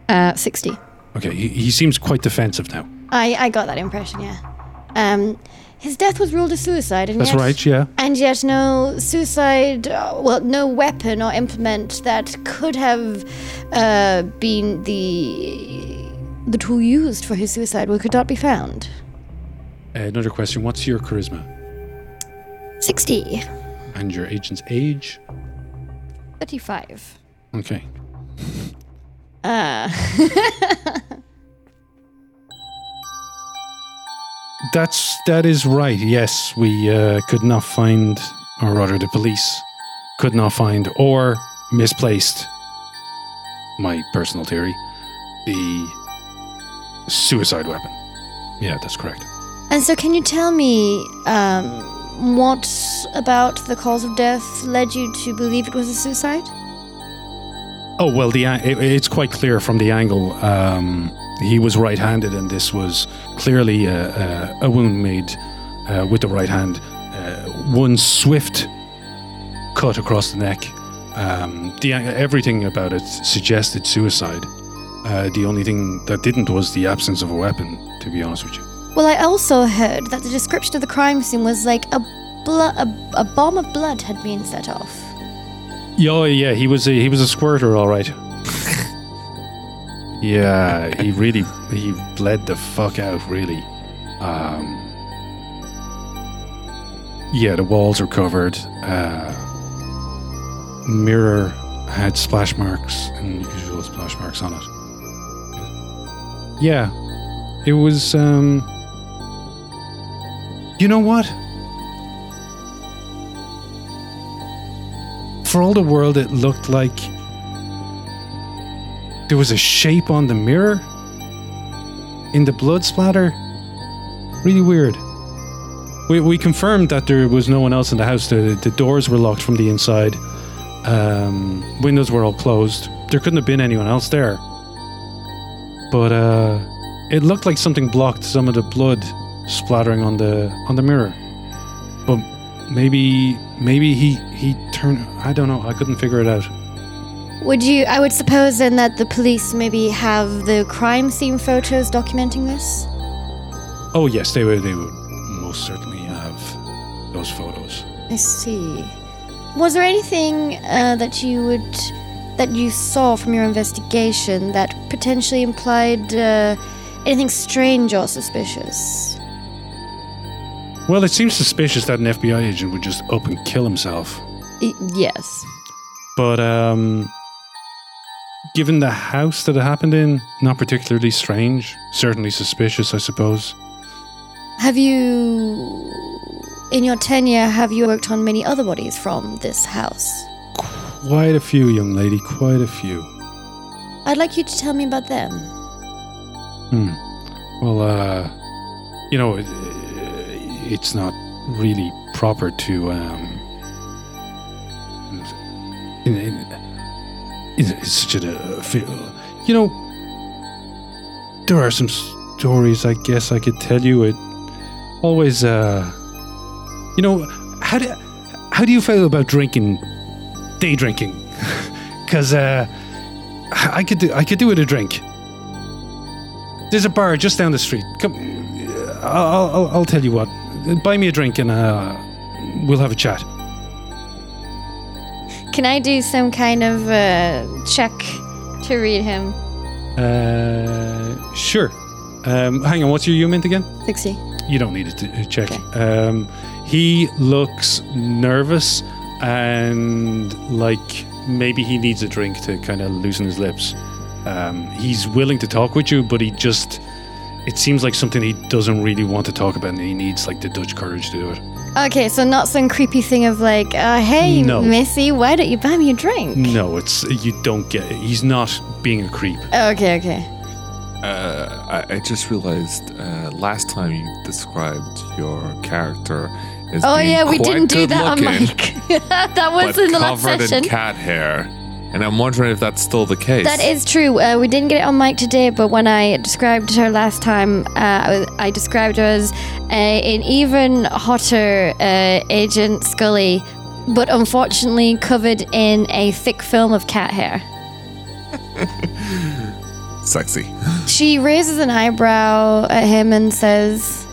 Speaker 1: uh, sixty.
Speaker 3: Okay, he, he seems quite defensive now.
Speaker 1: I I got that impression. Yeah. Um, his death was ruled a suicide, and
Speaker 3: That's
Speaker 1: yet,
Speaker 3: right, yeah.
Speaker 1: And yet, no suicide, uh, well, no weapon or implement that could have uh, been the the tool used for his suicide well, could not be found.
Speaker 3: Uh, another question What's your charisma?
Speaker 1: 60.
Speaker 3: And your agent's age?
Speaker 1: 35.
Speaker 3: Okay.
Speaker 1: Uh,
Speaker 3: That's that is right. Yes, we uh, could not find, or rather, the police could not find or misplaced. My personal theory, the suicide weapon. Yeah, that's correct.
Speaker 1: and so, can you tell me um, what about the cause of death led you to believe it was a suicide?
Speaker 3: Oh well, the it, it's quite clear from the angle. Um, he was right-handed, and this was clearly a, a, a wound made uh, with the right hand. Uh, one swift cut across the neck. Um, the, everything about it suggested suicide. Uh, the only thing that didn't was the absence of a weapon. To be honest with you.
Speaker 1: Well, I also heard that the description of the crime scene was like a, blo- a, a bomb of blood had been set off.
Speaker 3: Yeah, yeah, he was a, he was a squirter, all right. yeah, he really he bled the fuck out, really. Um, yeah, the walls were covered. Uh, mirror had splash marks and usual splash marks on it. Yeah, it was. Um, you know what? For all the world, it looked like there was a shape on the mirror in the blood splatter. Really weird. We, we confirmed that there was no one else in the house. The, the doors were locked from the inside. Um, windows were all closed. There couldn't have been anyone else there. But uh, it looked like something blocked some of the blood splattering on the on the mirror. But maybe maybe he he turned. I don't know. I couldn't figure it out.
Speaker 1: Would you? I would suppose then that the police maybe have the crime scene photos documenting this.
Speaker 3: Oh yes, they would. They would most certainly have those photos.
Speaker 1: I see. Was there anything uh, that you would that you saw from your investigation that potentially implied uh, anything strange or suspicious?
Speaker 3: Well, it seems suspicious that an FBI agent would just up and kill himself.
Speaker 1: Y- yes.
Speaker 3: But um, given the house that it happened in, not particularly strange. Certainly suspicious, I suppose.
Speaker 1: Have you, in your tenure, have you worked on many other bodies from this house?
Speaker 3: Quite a few, young lady. Quite a few.
Speaker 1: I'd like you to tell me about them.
Speaker 3: Hmm. Well, uh, you know, it's not really proper to um. In, in, it's such a uh, feel. You know, there are some stories. I guess I could tell you. It always, uh, you know, how do how do you feel about drinking, day drinking? Because uh, I could do I could do with a drink. There's a bar just down the street. Come, I'll, I'll, I'll tell you what. Buy me a drink and uh, we'll have a chat.
Speaker 1: Can I do some kind of uh, check to read him?
Speaker 3: Uh, sure. Um, hang on, what's your UMint again?
Speaker 1: 60.
Speaker 3: You don't need to uh, check. Um, he looks nervous and like maybe he needs a drink to kind of loosen his lips. Um, he's willing to talk with you, but he just. It seems like something he doesn't really want to talk about, and he needs like the Dutch courage to do it.
Speaker 1: Okay, so not some creepy thing of like, uh, hey,
Speaker 3: No.
Speaker 1: Missy, why don't you buy me a drink?
Speaker 3: No, it's you don't get it. He's not being a creep.
Speaker 1: Okay, okay.
Speaker 2: Uh, I, I just realized uh, last time you described your character as
Speaker 1: Oh
Speaker 2: being
Speaker 1: yeah, we
Speaker 2: quite
Speaker 1: didn't do that on
Speaker 2: good-looking,
Speaker 1: mic. that was
Speaker 2: but
Speaker 1: in the last
Speaker 2: covered
Speaker 1: session.
Speaker 2: in cat hair, and I'm wondering if that's still the case.
Speaker 1: That is true. Uh, we didn't get it on mic today, but when I described her last time, uh, I, I described her as uh, an even hotter uh, Agent Scully, but unfortunately covered in a thick film of cat hair.
Speaker 2: sexy.
Speaker 1: She raises an eyebrow at him and says,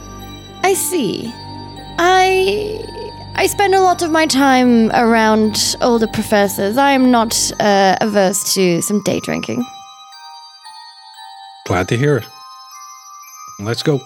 Speaker 1: I see. I. I spend a lot of my time around older professors. I am not uh, averse to some day drinking.
Speaker 3: Glad to hear it. Let's go.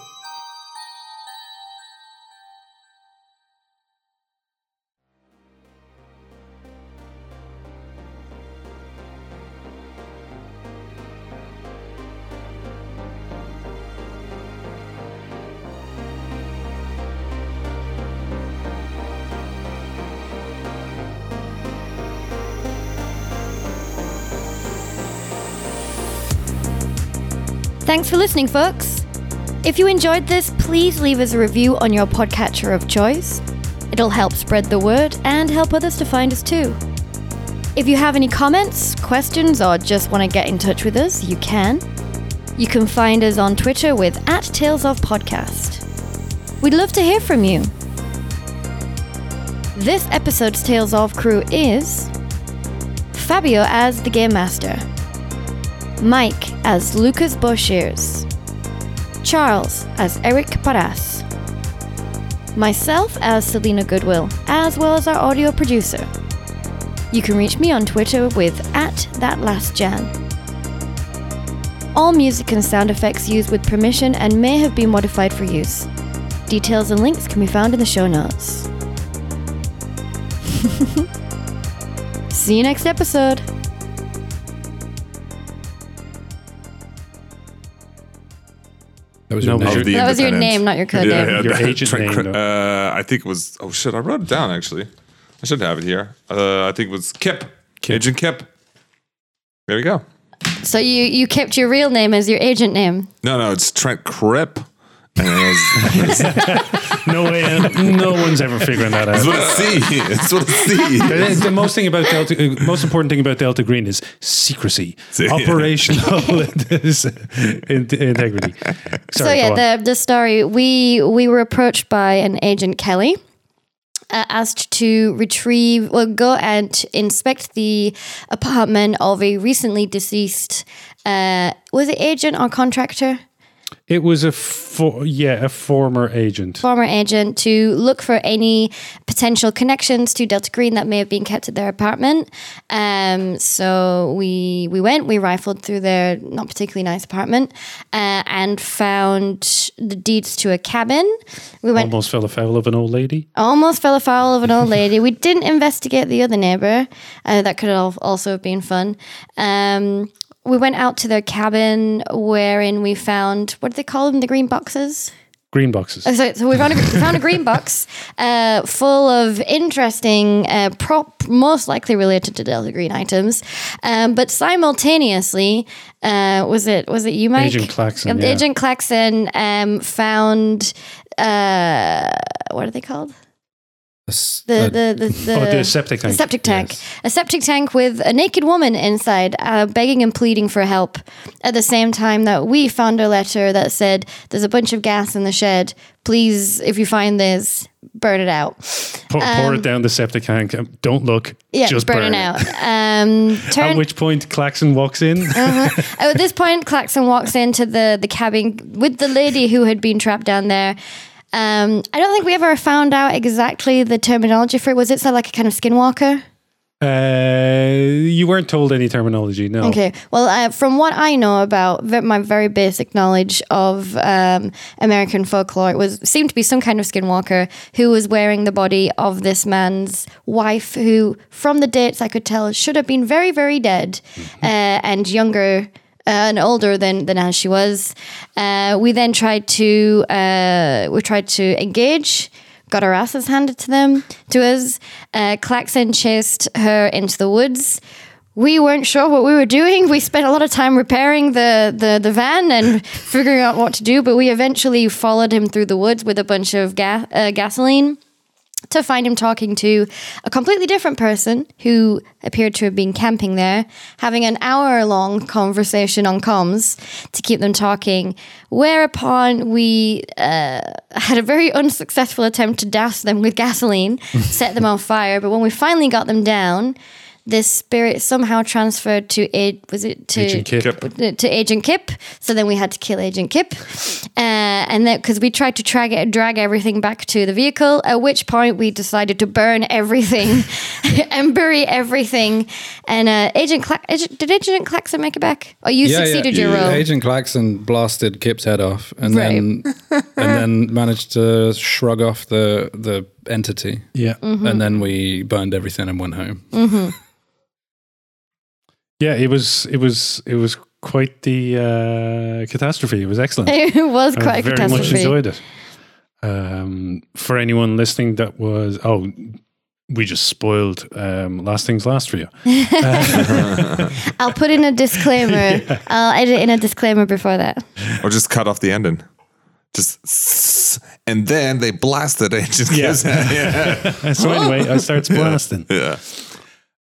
Speaker 1: Listening, folks. If you enjoyed this, please leave us a review on your podcatcher of choice. It'll help spread the word and help others to find us too. If you have any comments, questions, or just want to get in touch with us, you can. You can find us on Twitter with at Tales of Podcast. We'd love to hear from you. This episode's Tales of crew is Fabio as the Game Master, Mike as Lukas Bosheers, Charles as Eric Paras, myself as Selina Goodwill, as well as our audio producer. You can reach me on Twitter with at ThatLastJan. All music and sound effects used with permission and may have been modified for use. Details and links can be found in the show notes. See you next episode.
Speaker 4: That was
Speaker 3: No,
Speaker 4: your
Speaker 3: was
Speaker 4: name.
Speaker 3: your-
Speaker 2: The
Speaker 1: That was your name, not your code
Speaker 2: Yeah,
Speaker 1: name.
Speaker 2: yeah,
Speaker 3: Your
Speaker 2: that-
Speaker 3: agent
Speaker 2: Trent
Speaker 3: name,
Speaker 2: Uh, I think it was. Oh shit! I wrote it down actually. I should have it here. Uh, I think it was Kip.
Speaker 3: Kip.
Speaker 2: Agent Kip. There we go.
Speaker 1: So you you kept your real name as your agent name.
Speaker 2: No, no, it's Trent Cripp. And was,
Speaker 3: No way. uh, no one's ever figuring that
Speaker 2: it's
Speaker 3: out.
Speaker 2: what it's C. It's what it's C.
Speaker 3: The, the most thing about Delta, uh, most important thing about Delta Green is secrecy,
Speaker 2: See,
Speaker 3: operational in- integrity. Sorry,
Speaker 1: so yeah, the the story we we were approached by an agent Kelly. Uh, asked to retrieve or go and inspect the apartment of a recently deceased uh, was it agent or contractor
Speaker 3: it was a for, yeah a former agent.
Speaker 1: former agent to look for any potential connections to Delta Green that may have been kept at their apartment. Um, so we we went, we rifled through their not particularly nice apartment, uh, and found the deeds to a cabin. We went
Speaker 3: Almost fell afoul of an old lady.
Speaker 1: almost fell afoul of an old lady. We didn't investigate the other neighbor. Uh, that could have also have been fun. Um, we went out to the cabin, wherein we found what do they call them? The green boxes.
Speaker 3: Green boxes.
Speaker 1: Uh, So, so we found a, we found a green box uh, full of interesting, uh, prop, most likely related to Delta Green items, um, but simultaneously, uh, was it was it you, Mike?
Speaker 3: Agent Claxon,
Speaker 1: Um,
Speaker 3: yeah.
Speaker 1: Agent Claxon um, found uh, what are they called?
Speaker 4: S-
Speaker 1: The
Speaker 4: uh,
Speaker 1: the the, the,
Speaker 3: oh, the septic tank.
Speaker 1: the septic tank.
Speaker 3: Yes.
Speaker 1: A septic tank with a naked woman inside, uh, begging and pleading for help. At the same time that we found a letter that said, "There's a bunch of gas in the shed. Please, if you find this, burn it out."
Speaker 3: Pour, pour it down the septic tank. Um, Don't look.
Speaker 1: Um, Yeah,
Speaker 3: just
Speaker 1: burn,
Speaker 3: burn
Speaker 1: it out. Um,
Speaker 3: At which point Claxon walks in.
Speaker 1: Oh, at this point, Claxon walks into the the cabin with the lady who had been trapped down there. Um, I don't think we ever found out exactly the terminology for it. Was it so like a kind of skinwalker?
Speaker 3: Uh, you weren't told any terminology. No.
Speaker 1: Okay. Well, uh, from what I know about ve- my very basic knowledge of um, American folklore, it was seemed to be some kind of skinwalker who was wearing the body of this man's wife, who, from the dates I could tell, should have been very, very dead uh, and younger. Uh, and older than, than she was. Uh, we then tried to uh, we tried to engage got our asses handed to them to us. Uh, Claxon chased her into the woods. We weren't sure what we were doing. We spent a lot of time repairing the, the, the van and figuring out what to do, but we eventually followed him through the woods with a bunch of ga- uh, gasoline to find him talking to a completely different person who appeared to have been camping there, having an hour long conversation on comms to keep them talking. Whereupon we uh, had a very unsuccessful attempt to douse them with gasoline, set them on fire. But when we finally got them down, this spirit somehow transferred to a was it to
Speaker 3: Agent Kip.
Speaker 2: Kip.
Speaker 1: to Agent Kip. So then we had to kill Agent Kip, uh, and then because we tried to drag it, drag everything back to the vehicle. At which point we decided to burn everything and bury everything. And uh, Agent, Cla- Agent did Agent Claxon make it back? Oh, you succeeded your role.
Speaker 4: Agent Claxon blasted Kip's head off, and
Speaker 1: Right.
Speaker 4: then and then managed to shrug off the the entity,
Speaker 3: Yeah.
Speaker 1: Mm-hmm.
Speaker 4: and then we burned everything and went home.
Speaker 3: Yeah. It was. It was. It was quite the uh, catastrophe. It was excellent.
Speaker 1: It was
Speaker 3: I
Speaker 1: quite a
Speaker 3: very
Speaker 1: catastrophe.
Speaker 3: much enjoyed it. Um, for anyone listening, that was oh, we just spoiled um, last things last for you.
Speaker 1: I'll put in a disclaimer. I'll edit in a disclaimer before that.
Speaker 2: or just cut off the ending. Just s- and then they blasted Agent
Speaker 3: Yeah.
Speaker 2: Yeah.
Speaker 3: So anyway, I starts blasting.
Speaker 2: yeah.